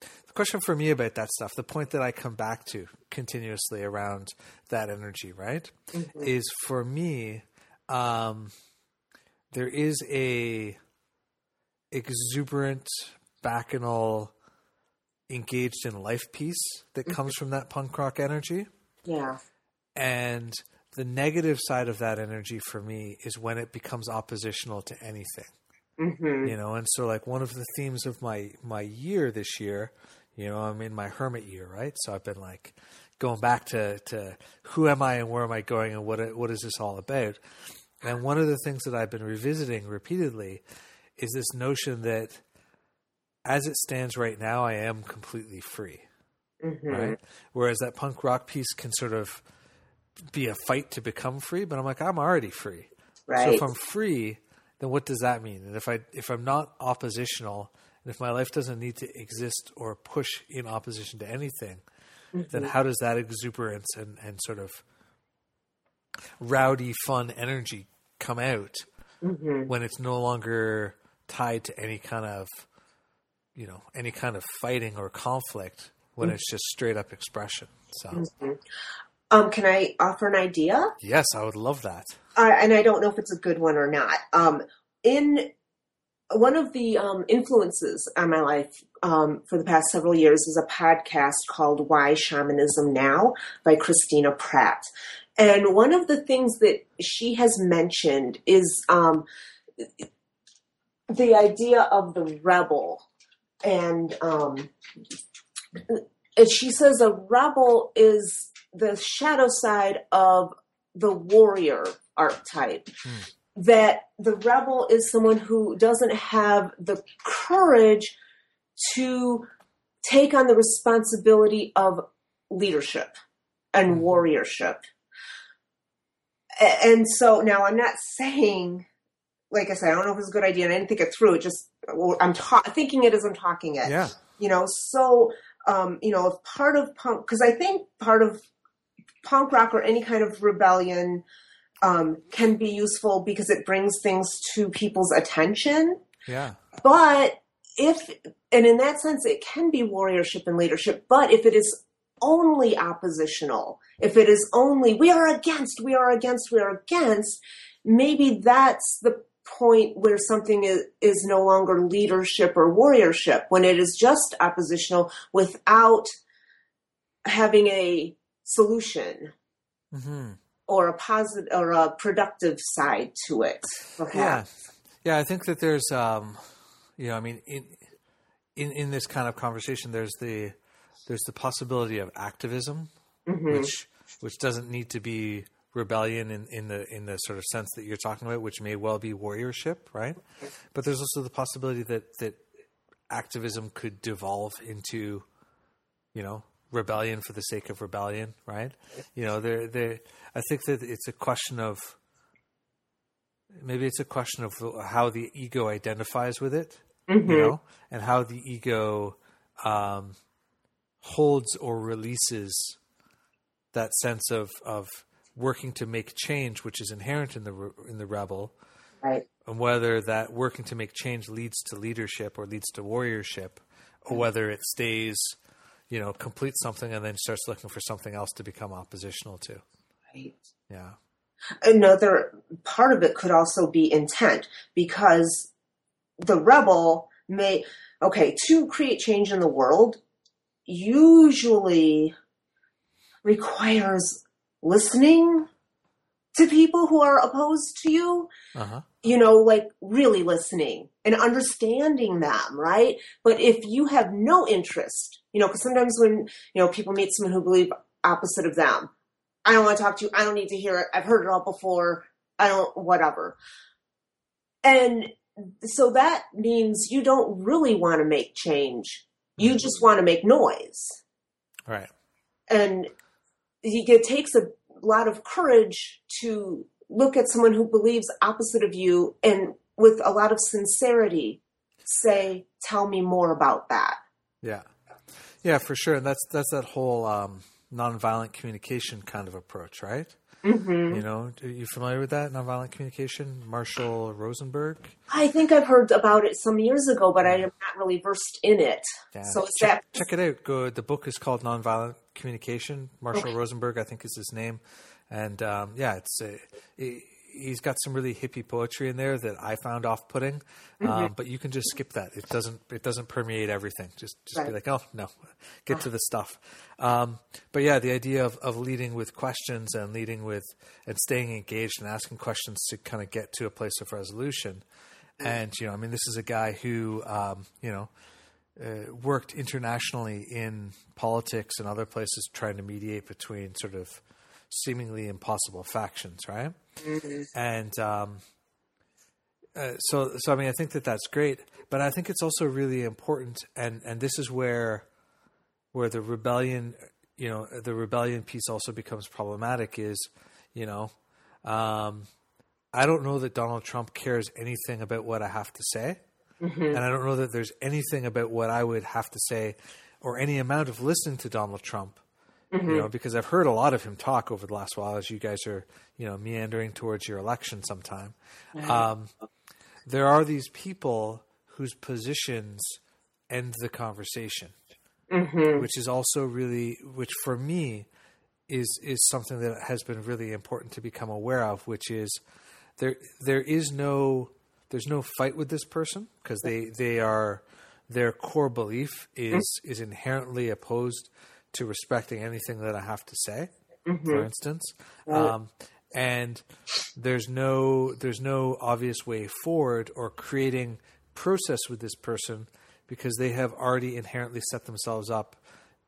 the question for me about that stuff the point that i come back to continuously around that energy right Mhm. is for me um there is a exuberant bacchanal engaged in life piece that comes from that punk rock energy Yeah. and the negative side of that energy for me is when it becomes oppositional to anything. Hmm you know and so like one of the themes of my my year this year you know i'm in my hermit year right? So i've been like going back to to who am i and where am i going and what what is this all about? And one of the things that i've been revisiting repeatedly is this notion that as it stands right now i am completely free hmm right? Whereas that punk rock piece can sort of be a fight to become free but i'm like i'm already free Right. so if I'm free, then what does that mean? And if I if I'm not oppositional, and if my life doesn't need to exist or push in opposition to anything, then mm-hmm. how does that exuberance and, and sort of rowdy fun energy come out hmm when it's no longer tied to any kind of you know any kind of fighting or conflict when mm-hmm. it's just straight up expression. So mm-hmm. Um, can I offer an idea? yes, I would love that. uh, and I don't know if it's a good one or not. Um, in one of the um, influences on my life um, for the past several years is a podcast called Why Shamanism Now by Christina Pratt. And one of the things that she has mentioned is um, the idea of the rebel. And, um, and she says a rebel is the shadow side of the warrior archetype. That the rebel is someone who doesn't have the courage to take on the responsibility of leadership and warriorship. And so now I'm not saying, like I said, I don't know if it's a good idea, and I didn't think it through. It just I'm ta- thinking it as I'm talking it Yeah. you know so um you know if part of punk because i think part of punk rock or any kind of rebellion um can be useful because it brings things to people's attention Yeah. but if and in that sense it can be warriorship and leadership but if it is only oppositional, if it is only we are against, we are against, we are against, maybe that's the point where something is, is no longer leadership or warriorship when it is just oppositional without having a solution Mm-hmm. or a positive or a productive side to it Yeah, perhaps yeah. I think that there's, um, you know, I mean, in in in this kind of conversation, there's the there's the possibility of activism, which which doesn't need to be rebellion in, in the in the sort of sense that you're talking about, which may well be warriorship, right? But there's also the possibility that that activism could devolve into, you know, rebellion for the sake of rebellion, right? You know, there there I think that it's a question of maybe it's a question of how the ego identifies with it, you know, and how the ego um, holds or releases that sense of of working to make change, which is inherent in the in the rebel, right. and whether that working to make change leads to leadership or leads to warriorship, or whether it stays, you know, completes something and then starts looking for something else to become oppositional to. right Yeah. another part of it could also be intent because the rebel may okay to create change in the world usually requires listening to people who are opposed to you Uh huh. you know like really listening and understanding them right but if you have no interest you know because sometimes when you know people meet someone who believe opposite of them I don't want to talk to you. I don't need to hear it. I've heard it all before. I don't, whatever. And so that means you don't really want to make change. You mm-hmm. just want to make noise. Right. And it takes a lot of courage to look at someone who believes opposite of you and with a lot of sincerity say, tell me more about that. Yeah, yeah, for sure. And that's that's that whole um, nonviolent communication kind of approach, right? Mm-hmm. You know, are you familiar with that nonviolent communication? Marshall Rosenberg. I think I've heard about it some years ago, but I am not really versed in it. Yeah, So is check, that check it out. Go. The book is called Nonviolent Communication. Marshall Okay. Rosenberg, I think, is his name. And um, yeah, it's a, he's got some really hippie poetry in there that I found off-putting. Mm-hmm. Um, but you can just skip that. It doesn't. It doesn't permeate everything. Just just be like, oh no, get to the stuff. Um, but yeah, the idea of, of leading with questions and leading with and staying engaged and asking questions to kind of get to a place of resolution. And you know, I mean, this is a guy who um, you know uh, worked internationally in politics and other places trying to mediate between sort of seemingly impossible factions, right? And um, uh, so, so I mean, I think that that's great, but I think it's also really important, and and this is where where the rebellion, you know, the rebellion piece also becomes problematic. Is you know, um, I don't know that Donald Trump cares anything about what I have to say. And I don't know that there's anything about what I would have to say or any amount of listening to Donald Trump, you know, mm-hmm. because I've heard a lot of him talk over the last while as you guys are, you know, meandering towards your election sometime. Um, there are these people whose positions end the conversation, mm-hmm. which is also really, which for me is is something that has been really important to become aware of, which is there there is no there's no fight with this person because they they are their core belief is mm-hmm. is inherently opposed to respecting anything that I have to say. For instance, um, and there's no there's no obvious way forward or creating process with this person because they have already inherently set themselves up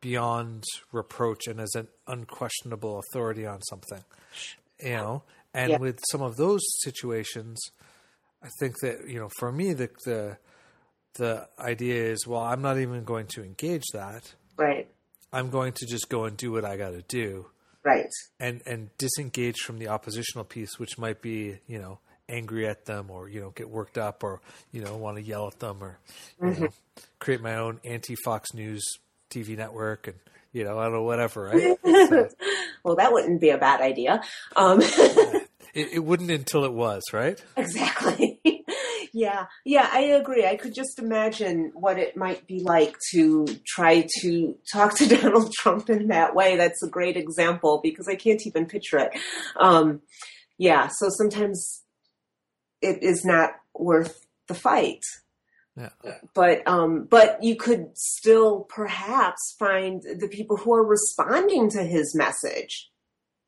beyond reproach and as an unquestionable authority on something you know and Yeah. with some of those situations i think that you know for me the the the idea is well i'm not even going to engage that right? I'm going to just go and do what i got to do Right. and and disengage from the oppositional piece which might be you know angry at them or you know get worked up or you know want to yell at them or you know create my own anti fox news tv network and you know i don't know whatever right [LAUGHS] So, Well, that wouldn't be a bad idea. Um, [LAUGHS] it, it wouldn't until it was right exactly. Yeah, yeah, I agree. I could just imagine what it might be like to try to talk to [LAUGHS] Donald Trump in that way. That's a great example because I can't even picture it. Um, yeah, so sometimes it is not worth the fight. Yeah. But um, but you could still perhaps find the people who are responding to his message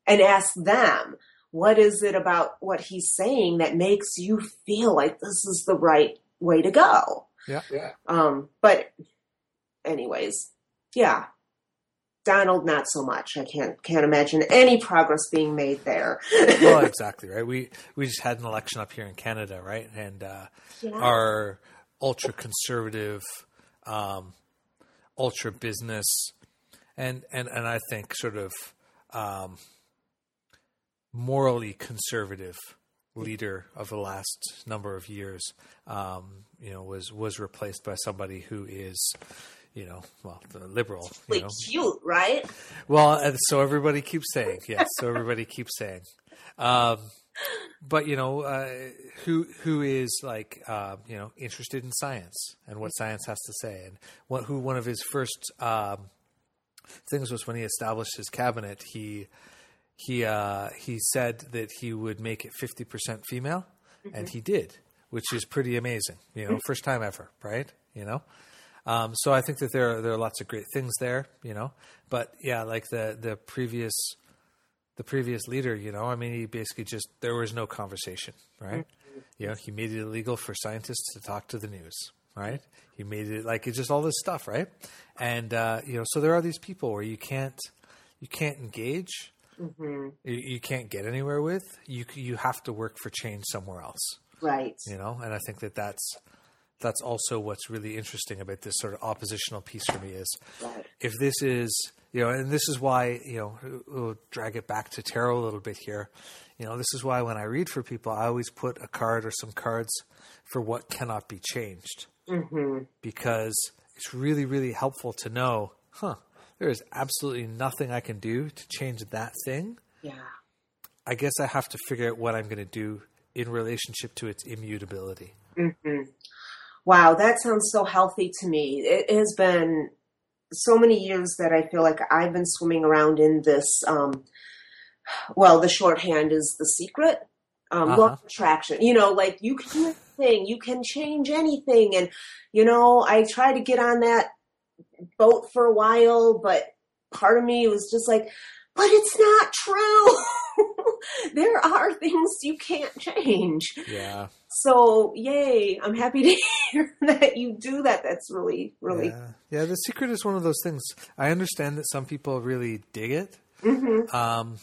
and ask them what is it about what he's saying that makes you feel like this is the right way to go? Yeah. Yeah. Um, but anyways, yeah. Donald, not so much. I can't can't imagine any progress being made there. [LAUGHS] well, [LAUGHS] exactly right. We we just had an election up here in Canada, right? And uh, Yeah. our ultra conservative, um, ultra business, and and and I think sort of um, morally conservative leader of the last number of years, um, you know, was was replaced by somebody who is, you know, well, the liberal, you Really know, cute, right? well, and so everybody keeps saying, yes. So everybody keeps saying, um, but you know, uh, who who is like uh, you know interested in science and what science has to say, and what who one of his first um, things was when he established his cabinet, he he uh, he said that he would make it fifty percent female, and he did, which is pretty amazing. You know, first time ever, right? You know. Um, so I think that there are, there are lots of great things there, you know. But yeah, like the the previous the previous leader, you know, I mean, he basically just there was no conversation, right? You know, he made it illegal for scientists to talk to the news, right? He made it like it's just all this stuff, right? And uh, you know, so there are these people where you can't you can't engage, hmm you, you can't get anywhere with. You you have to work for change somewhere else Right. you know and i think that that's that's also what's really interesting about this sort of oppositional piece for me is Right. if this is you know and this is why you know we'll drag it back to tarot a little bit here you know this is why when i read for people i always put a card or some cards for what cannot be changed hmm because it's really really helpful to know huh there is absolutely nothing i can do to change that thing Yeah. i guess i have to figure out what i'm going to do in relationship to its immutability hmm Wow, that sounds so healthy to me. It has been so many years that I feel like I've been swimming around in this. Um, well, the shorthand is the secret. Um, law Uh-huh. of attraction. You know, like you can do anything, you can change anything, and you know, I try to get on that boat for a while, but part of me was just like, but it's not true. [LAUGHS] there are things you can't change. yeah So, yay, I'm happy to [LAUGHS] hear that you do that. That's really, really. Yeah. yeah, the secret is one of those things. I understand that some people really dig it, Mhm. um,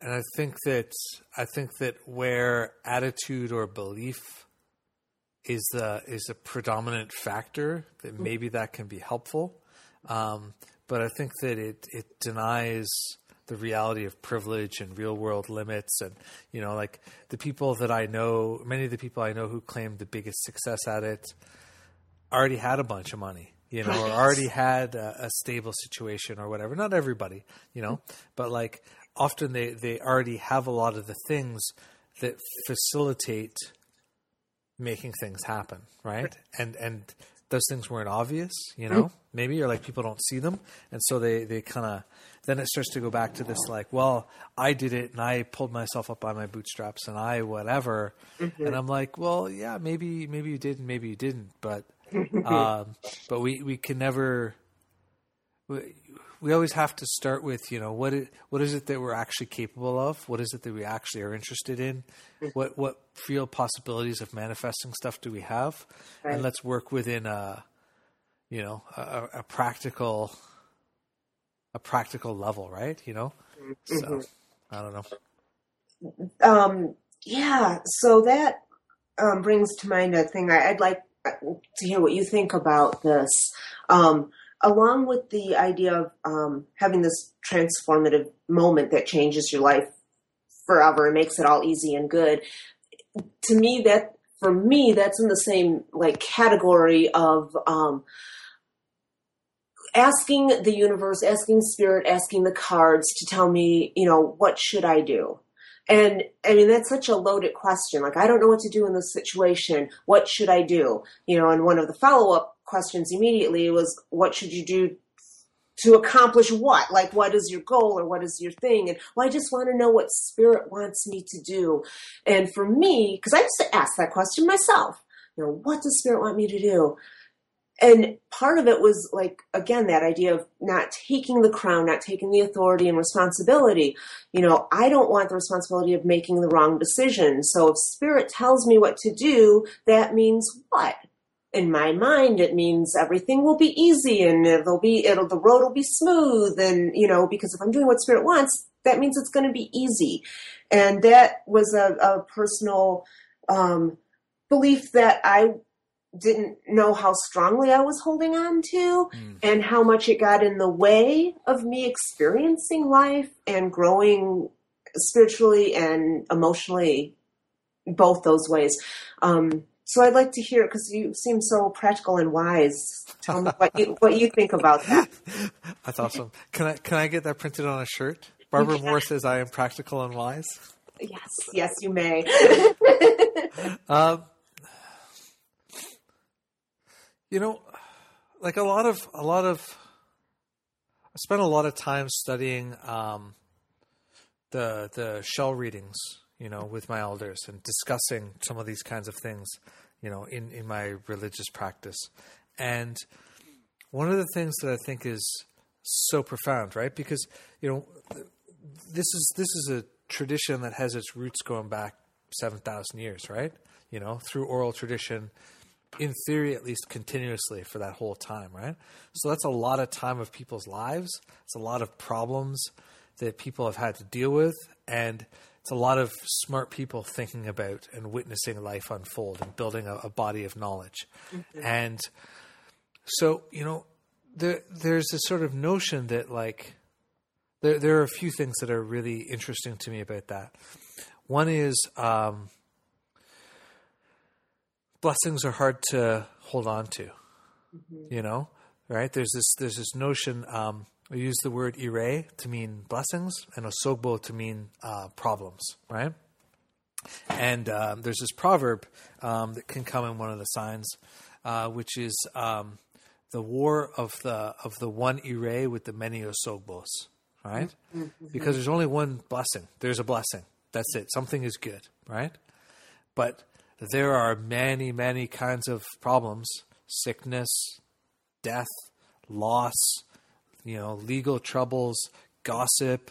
and I think that I think that where attitude or belief is the is a predominant factor, that maybe that can be helpful. Um, but I think that it it denies the reality of privilege and real world limits and you know like the people that I know many of the people I know who claim the biggest success at it already had a bunch of money, you know, or already had a, a stable situation or whatever. Not everybody, you know, but like often they, they already have a lot of the things that facilitate making things happen, right? And and those things weren't obvious, you know, maybe or like people don't see them, and so they they kind of then it starts to go back to this like, well, I did it and I pulled myself up by my bootstraps and I whatever, and I'm like, well, yeah, maybe maybe you did and maybe you didn't, but [LAUGHS] um, but we we can never. We, always have to start with you know what it, what is it that we're actually capable of? What is it that we actually are interested in? What what real possibilities of manifesting stuff do we have? Right. and let's work within a you know a, a practical a practical level right? You know? So i don't know. Um, yeah, so that um, brings to mind a thing I, I'd like uh, to hear what you think about this. Um, along with the idea of um, having this transformative moment that changes your life forever and makes it all easy and good, to me, that for me, that's in the same like category of um, asking the universe, asking spirit, asking the cards to tell me, you know, what should I do? And I mean, that's such a loaded question. Like, I don't know what to do in this situation. What should I do? You know, and one of the follow up questions immediately was, what should you do to accomplish what? Like, what is your goal or what is your thing? And well, I just want to know what spirit wants me to do. And for me, because I used to ask that question myself, you know, what does spirit want me to do? And part of it was like, again, that idea of not taking the crown, not taking the authority and responsibility. You know, I don't want the responsibility of making the wrong decision. So if spirit tells me what to do, that means what? in my mind it means everything will be easy and it'll be it'll the road will be smooth and you know because if i'm doing what spirit wants that means it's going to be easy and that was a, a personal um, belief that i didn't know how strongly i was holding on to mm. and how much it got in the way of me experiencing life and growing spiritually and emotionally both those ways um, so I'd like to hear because you seem so practical and wise. Tell me what you [LAUGHS] what you think about that. That's awesome. Can I can I get that printed on a shirt? Barbara Moore says I am practical and wise. Yes, yes, you may. [LAUGHS] um, you know, like a lot of a lot of, I spent a lot of time studying um, the the shell readings you know, with my elders and discussing some of these kinds of things, you know, in, in my religious practice. And one of the things that I think is so profound, right? Because, you know, this is this is a tradition that has its roots going back 7,000 years, right? You know, through oral tradition, in theory at least continuously for that whole time, right? So that's a lot of time of people's lives. It's a lot of problems that people have had to deal with and it's a lot of smart people thinking about and witnessing life unfold and building a, a body of knowledge. Mm-hmm. And so, you know, there there's this sort of notion that like there there are a few things that are really interesting to me about that. One is um, blessings are hard to hold on to. Mm-hmm. You know, right? There's this there's this notion um, we use the word ire to mean blessings and osogbo to mean uh, problems, right? And um, there's this proverb um, that can come in one of the signs, uh, which is um, the war of the of the one ire with the many osogbos, right? Mm-hmm. Because there's only one blessing. There's a blessing. That's it. Something is good, right? But there are many, many kinds of problems: sickness, death, loss, you know, legal troubles, gossip,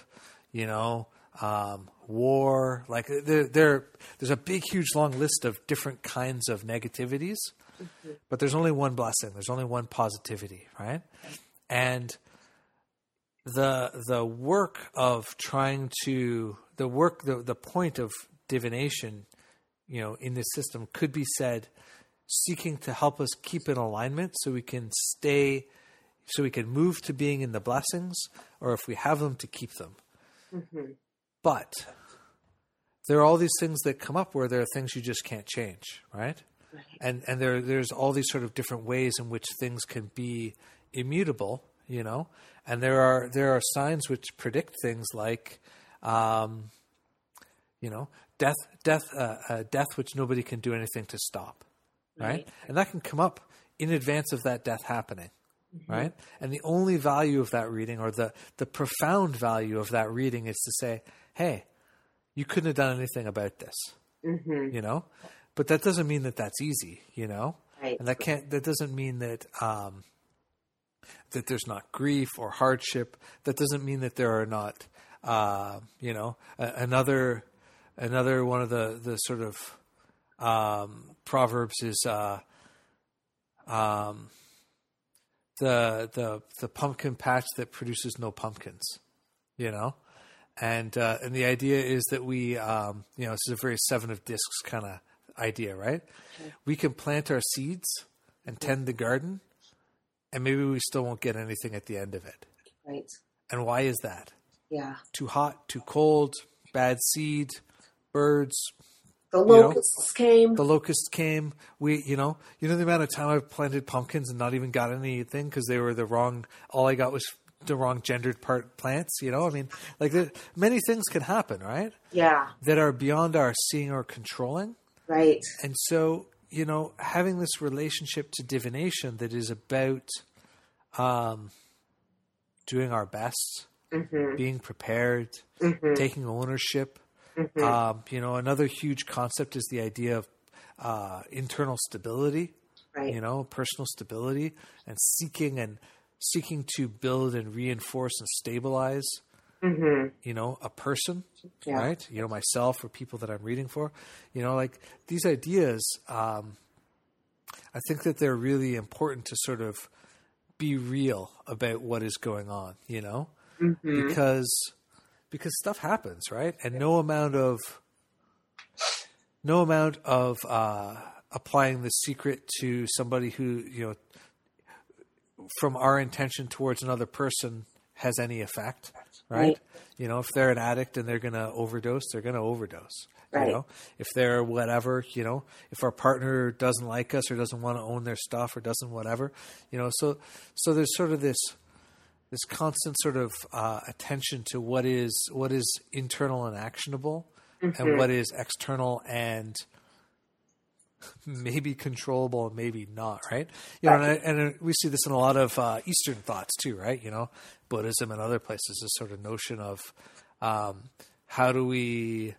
you know, um, war. Like there, there, there's a big, huge, long list of different kinds of negativities, mm-hmm. but there's only one blessing. There's only one positivity, right? And the the work of trying to the work the the point of divination, you know, in this system could be said seeking to help us keep in alignment so we can stay so we can move to being in the blessings, or if we have them, to keep them. Mm-hmm. But there are all these things that come up where there are things you just can't change, right? right. And and there there's all these sort of different ways in which things can be immutable, you know. And there are there are signs which predict things like, um, you know, death death uh, uh, death which nobody can do anything to stop, right? right? And that can come up in advance of that death happening mm-hmm. right? And the only value of that reading, or the the profound value of that reading, is to say, "Hey, you couldn't have done anything about this," mm-hmm. you know. But that doesn't mean that that's easy, you know. Right. And that can't. That doesn't mean that. Um, that there's not grief or hardship. That doesn't mean that there are not, uh, you know, a, another another one of the the sort of um, proverbs is uh, um, the the the pumpkin patch that produces no pumpkins, you know, and uh, and the idea is that we, um, you know, this is a very seven of discs kind of idea, right? Okay. We can plant our seeds and tend the garden, and maybe we still won't get anything at the end of it. Right. And why is that? Yeah. Too hot, too cold, bad seed, birds, the locusts you know, came. The locusts came. We, you know, you know the amount of time I've planted pumpkins and not even got anything because they were the wrong. All I got was the wrong gendered part plants. You know, I mean, like there, many things can happen, right? Yeah. That are beyond our seeing or controlling. Right. And so, you know, having this relationship to divination that is about um, doing our best, Mm-hmm. being prepared, taking ownership. Mm-hmm. Um, you know, another huge concept is the idea of uh, internal stability. Right. You know, personal stability and seeking and seeking to build and reinforce and stabilize. You know, a person, Mm-hmm. Yeah. right? You know, myself or people that I'm reading for. You know, like these ideas. Um, I think that they're really important to sort of be real about what is going on. You know, because because stuff happens, right? And no amount of no amount of uh, applying the secret to somebody who you know from our intention towards another person has any effect, right? Right. You know, if they're an addict and they're going to overdose, they're going to overdose. Right. You know, if they're whatever, you know, if our partner doesn't like us or doesn't want to own their stuff or doesn't whatever, you know, so so there's sort of this this constant sort of uh, attention to what is what is internal and actionable and what is external and maybe controllable and maybe not right? You know and, I, and we see this in a lot of uh, eastern thoughts too right? You know buddhism and other places this sort of notion of um, how do we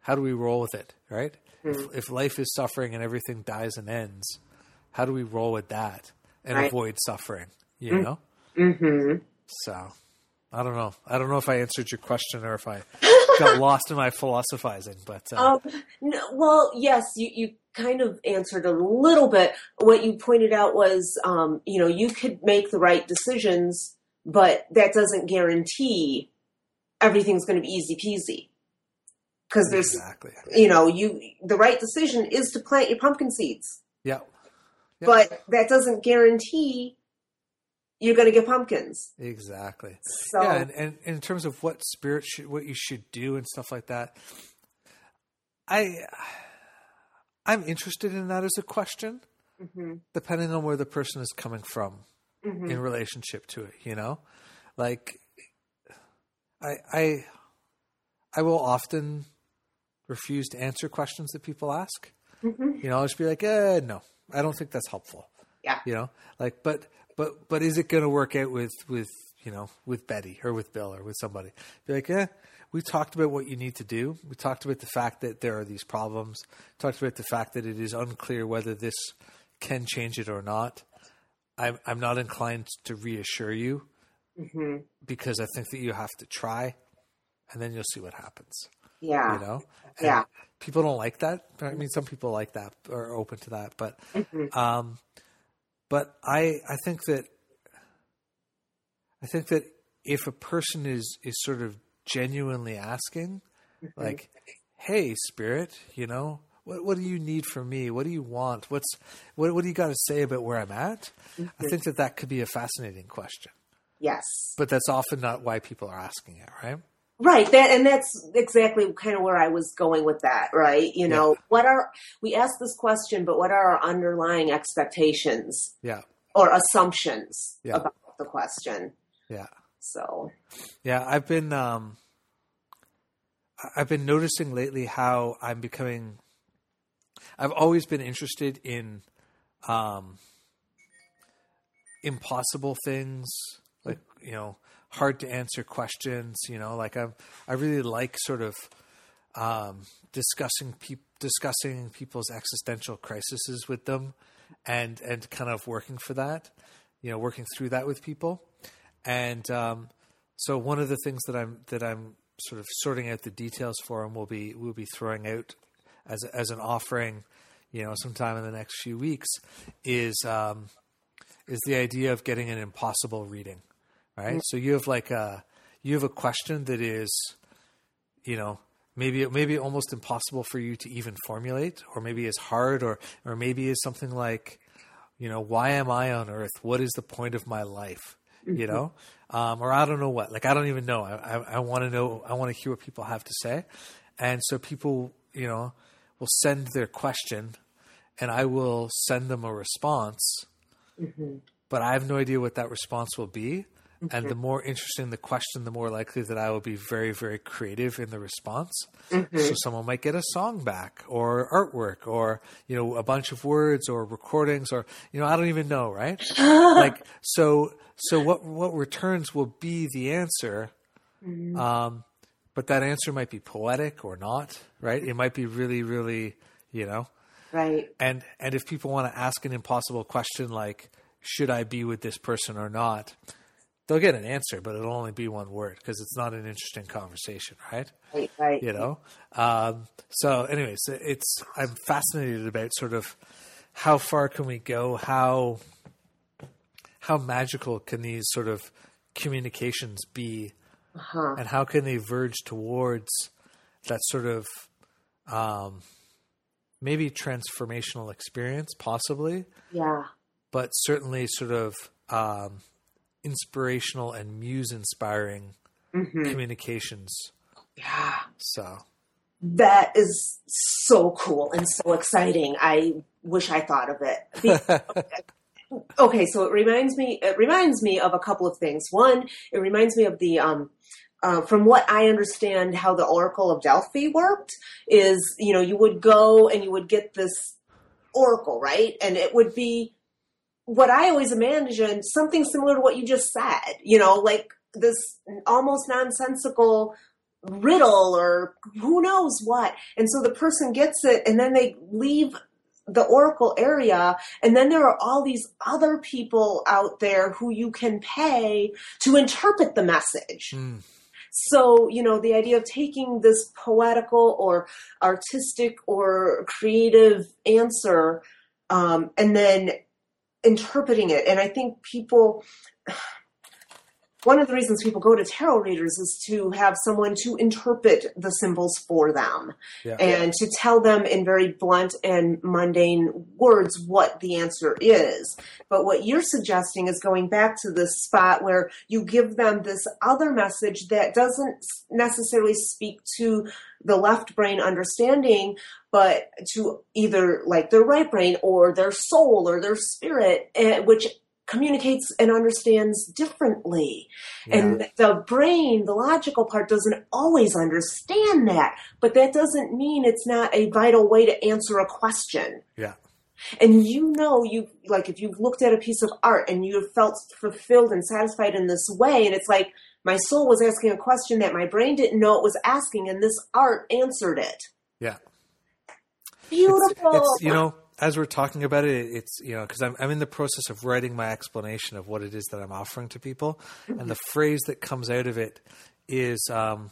how do we roll with it right? If, if life is suffering and everything dies and ends how do we roll with that and Right. avoid suffering you know Mm-hmm. so I don't know. I don't know if I answered your question or if I got [LAUGHS] lost in my philosophizing, but uh, Um, no, well, yes, you, you kind of answered a little bit. What you pointed out was, um, you know, you could make the right decisions, but that doesn't guarantee everything's going to be easy peasy. Because there's, exactly. you know, you the right decision is to plant your pumpkin seeds, Yeah. Yeah. but that doesn't guarantee you're going to get pumpkins. Exactly. So, Yeah, and, and in terms of what spirit should, what you should do and stuff like that, I, I'm interested in that as a question, Mhm. depending on where the person is coming from Mhm. in relationship to it. You know, like I, I, I will often refuse to answer questions that people ask. Mhm. You know, I'll just be like, eh, no, I don't think that's helpful. yeah, You know, like, but, but, but is it going to work out with, with, you know, with Betty or with Bill or with somebody? Be like, eh, we talked about what you need to do. We talked about the fact that there are these problems. We Talked about the fact that it is unclear whether this can change it or not. I'm, I'm not inclined to reassure you hmm because I think that you have to try and then you'll see what happens yeah, you know And Yeah. people don't like that i mean some people like that or are open to that but Mhm. um but i i think that i think that if a person is is sort of genuinely asking Mm-hmm. like hey spirit you know what what do you need from me what do you want what's what what do you got to say about where i'm at i Mm-hmm. think that that could be a fascinating question yes. but that's often not why people are asking it right Right, that and that's exactly kind of where I was going with that, right? You know, what are we ask this question, but what are our underlying expectations yeah or assumptions Yeah. about the question? yeah So, Yeah, I've been um I've been noticing lately how I'm becoming I've always been interested in um impossible things like, you know, hard to answer questions, you know, like I'm I really like sort of um discussing peop discussing people's existential crises with them and and kind of working for that, you know, working through that with people. And um so one of the things that I'm that I'm sort of sorting out the details for and we'll be we'll be throwing out as as an offering, you know, sometime in the next few weeks is um, is the idea of getting an impossible reading, right? So you have like a you have a question that is, you know, maybe maybe almost impossible for you to even formulate, or maybe is hard, or or maybe is something like, you know, why am I on Earth? What is the point of my life? You mm-hmm. know, um, or I don't know what. Like I don't even know. I I, I want to know. I want to hear what people have to say, and so people, you know, will send their question, and I will send them a response. Mm-hmm. But I have no idea what that response will be Mm-hmm. And the more interesting the question, the more likely that I will be very, very creative in the response. Mm-hmm. So someone might get a song back or artwork or, you know, a bunch of words or recordings or, you know, I don't even know, right? [LAUGHS] like, so, so what, what returns will be the answer. Mm-hmm. Um, but that answer might be poetic or not, right? It might be really, really, you know, right. And and if people want to ask an impossible question like, "Should I be with this person or not?" They'll get an answer, but it'll only be one word because it's not an interesting conversation, right? Right, right. You know. Um, so, anyways, it's I'm fascinated about sort of how far can we go? How how magical can these sort of communications be, uh-huh. and how can they verge towards that sort of um, maybe transformational experience, possibly. Yeah. But certainly, sort of um, inspirational and muse inspiring mm-hmm. communications. Yeah. So that is so cool and so exciting. I wish I thought of it. [LAUGHS] okay, so it reminds me it reminds me of a couple of things. One, it reminds me of the um uh, from what I understand, how the Oracle of Delphi worked is, you know, you would go and you would get this oracle, right? And it would be what I always imagined something similar to what you just said, you know, like this almost nonsensical riddle or who knows what. And so the person gets it and then they leave the Oracle area. And then there are all these other people out there who you can pay to interpret the message. Mm. So, you know, the idea of taking this poetical or artistic or creative answer um, and then interpreting it. And I think people, one of the reasons people go to tarot readers is to have someone to interpret the symbols for them yeah. and to tell them in very blunt and mundane words what the answer is. But what you're suggesting is going back to this spot where you give them this other message that doesn't necessarily speak to the left brain understanding, but to either like their right brain or their soul or their spirit, eh, which communicates and understands differently. Yeah. And the brain, the logical part, doesn't always understand that, but that doesn't mean it's not a vital way to answer a question. Yeah. And you know, you like if you've looked at a piece of art and you've felt fulfilled and satisfied in this way, and it's like my soul was asking a question that my brain didn't know it was asking, and this art answered it. Yeah. Beautiful. It's, it's, you know, as we're talking about it, it's you know because I'm I'm in the process of writing my explanation of what it is that I'm offering to people, and the phrase that comes out of it is, um,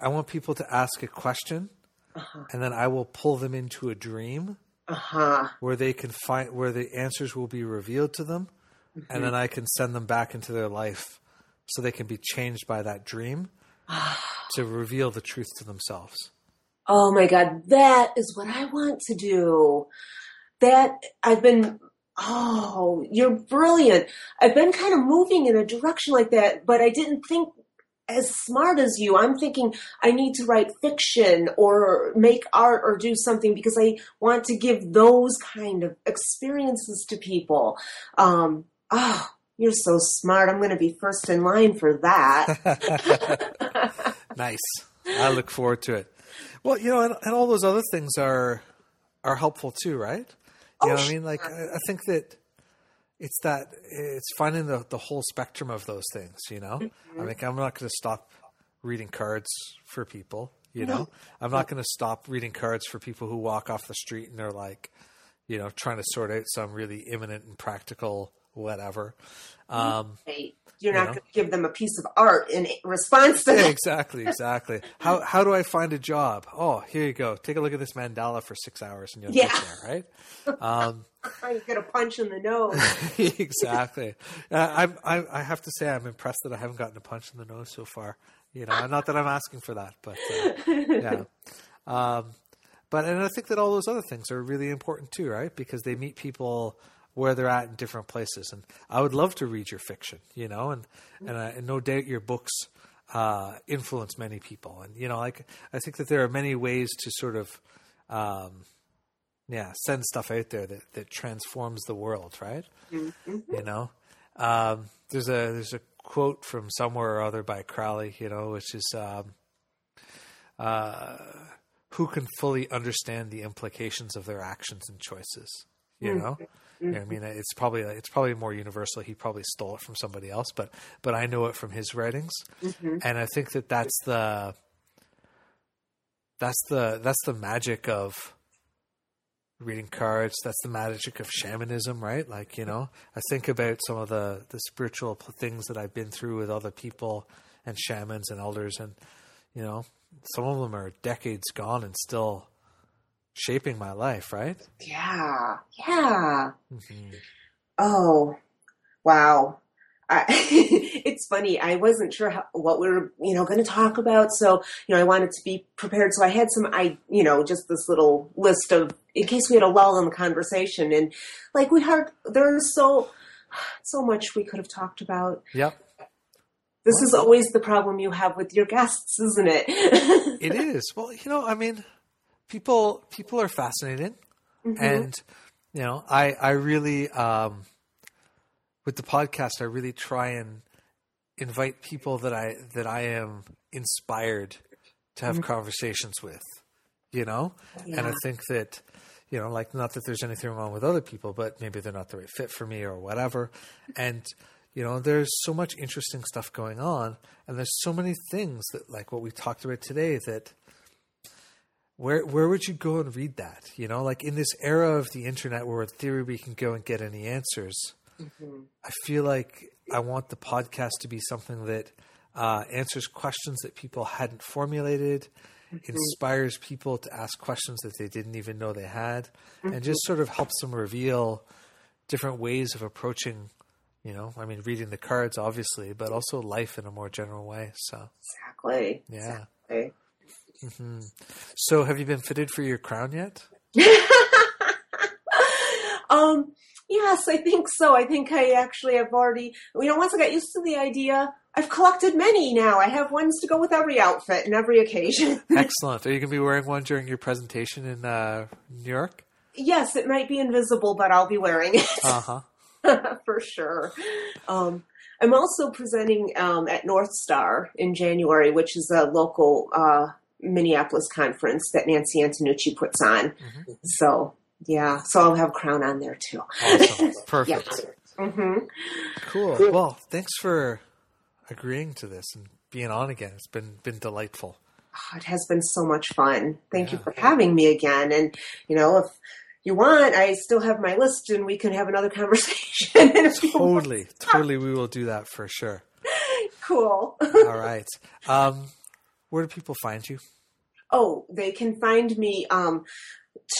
I want people to ask a question, uh-huh. and then I will pull them into a dream, uh-huh. where they can find where the answers will be revealed to them, mm-hmm. and then I can send them back into their life, so they can be changed by that dream, [SIGHS] to reveal the truth to themselves oh my God, that is what I want to do. That I've been, oh, you're brilliant. I've been kind of moving in a direction like that, but I didn't think as smart as you. I'm thinking I need to write fiction or make art or do something because I want to give those kind of experiences to people. Um, oh, you're so smart. I'm going to be first in line for that. [LAUGHS] nice. I look forward to it. Well, you know, and, and all those other things are are helpful too, right? You oh, know what I mean? Like, I, I, think that it's that it's finding the the whole spectrum of those things. You know, mm-hmm. I mean, I'm not going to stop reading cards for people. You know, I'm not going to stop reading cards for people who walk off the street and they're like, you know, trying to sort out some really imminent and practical whatever. Um, right. You're not you going to give them a piece of art in response to [LAUGHS] that. exactly, [LAUGHS] exactly. How how do I find a job? Oh, here you go. Take a look at this mandala for six hours, and you'll yeah. get there, right? [LAUGHS] Um, to get a punch in the nose. exactly. Uh, I'm, I, I have to say, I'm impressed that I haven't gotten a punch in the nose so far. You know, not that I'm asking for that, but uh, yeah. Um, but and I think that all those other things are really important too, right? Because they meet people where they're at in different places. And I would love to read your fiction, you know, and and, uh, and no doubt your books uh, influence many people. And you know, like I think that there are many ways to sort of, um, yeah, send stuff out there that that transforms the world, right? Mm-hmm. You know, um, there's a there's a quote from somewhere or other by Crowley, you know, which is um, uh, who can fully understand the implications of their actions and choices. You know, mm-hmm. know I mean, it's probably it's probably more universal. He probably stole it from somebody else, but but I know it from his writings, mm-hmm. and I think that that's the that's the that's the magic of reading cards. That's the magic of shamanism, right? Like, you know, I think about some of the, the spiritual things that I've been through with other people and shamans and elders, and, you know, some of them are decades gone and still shaping my life, right? Yeah, yeah. Mm-hmm. Oh, wow. I, [LAUGHS] it's funny. I wasn't sure how, what we were, you know, going to talk about. So, you know, I wanted to be prepared. So I had some, I, you know, just this little list of, in case we had a lull in the conversation. And like we had, there's so, so much we could have talked about. Yep. This well, is always the problem you have with your guests, isn't it? [LAUGHS] it is. Well, you know, I mean, people, people are fascinating. Mm-hmm. And, you know, I, I really, um, with the podcast, I really try and invite people that I that I am inspired to have mm-hmm. conversations with. You know, yeah. and I think that you know, like not that there's anything wrong with other people, but maybe they're not the right fit for me or whatever. And you know, there's so much interesting stuff going on, and there's so many things that, like what we talked about today, that where where would you go and read that? You know, like in this era of the internet, where in theory we can go and get any answers Mm-hmm. I feel like I want the podcast to be something that uh, answers questions that people hadn't formulated, mm-hmm. inspires people to ask questions that they didn't even know they had, mm-hmm. and just sort of helps them reveal different ways of approaching. You know, I mean, reading the cards, obviously, but also life in a more general way. So exactly, yeah. Exactly. Mm-hmm. So, have you been fitted for your crown yet? [LAUGHS] um, Yes, I think so. I think I actually have already, you know, once I got used to the idea, I've collected many now. I have ones to go with every outfit and every occasion. [LAUGHS] Excellent. Are you going to be wearing one during your presentation in uh, New York? Yes, it might be invisible, but I'll be wearing it. [LAUGHS] Uh huh. For sure. Um, I'm also presenting um, at North Star in January, which is a local uh, Minneapolis conference that Nancy Antenucci puts on. Mm-hmm. So yeah, so I'll have crown on there too. Awesome. [LAUGHS] Perfect. mm-hmm. cool. Well, thanks for agreeing to this and being on again. It's been been delightful. Oh, it has been so much fun. Thank yeah. you for having me again. And you know, if you want, I still have my list, and we can have another [LAUGHS] conversation. totally, totally, we will do that for sure. [LAUGHS] Cool. All right. Um, where do people find you? Oh, they can find me. Um,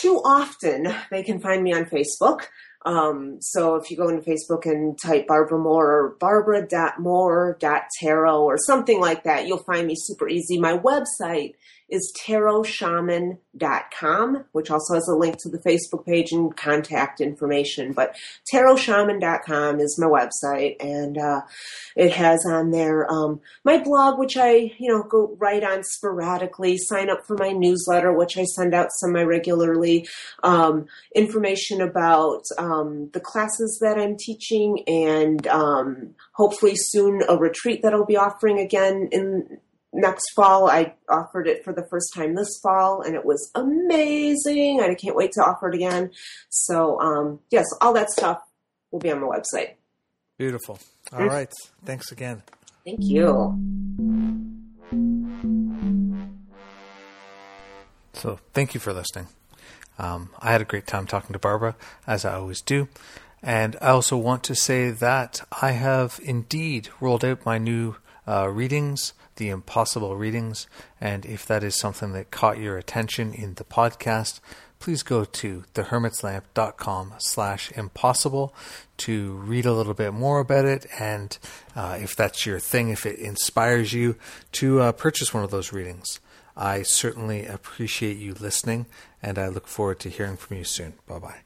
too often they can find me on Facebook. Um, so if you go into Facebook and type Barbara Moore or barbara.moore.tarot or something like that, you'll find me super easy. My website is tarotshaman.com, which also has a link to the Facebook page and contact information. But tarotshaman.com is my website, and uh, it has on there um, my blog, which I you know go write on sporadically. Sign up for my newsletter, which I send out semi regularly. Um, information about um, the classes that I'm teaching, and um, hopefully soon a retreat that I'll be offering again in next fall. I offered it for the first time this fall, and it was amazing. And I can't wait to offer it again. So, um, yes, all that stuff will be on my website. Beautiful. All mm-hmm. right. Thanks again. Thank you. So, thank you for listening. Um, I had a great time talking to Barbara, as I always do. And I also want to say that I have indeed rolled out my new uh, readings the impossible readings. And if that is something that caught your attention in the podcast, please go to thehermitslamp.com slash impossible to read a little bit more about it. And uh, if that's your thing, if it inspires you to uh, purchase one of those readings. I certainly appreciate you listening, and I look forward to hearing from you soon. Bye bye.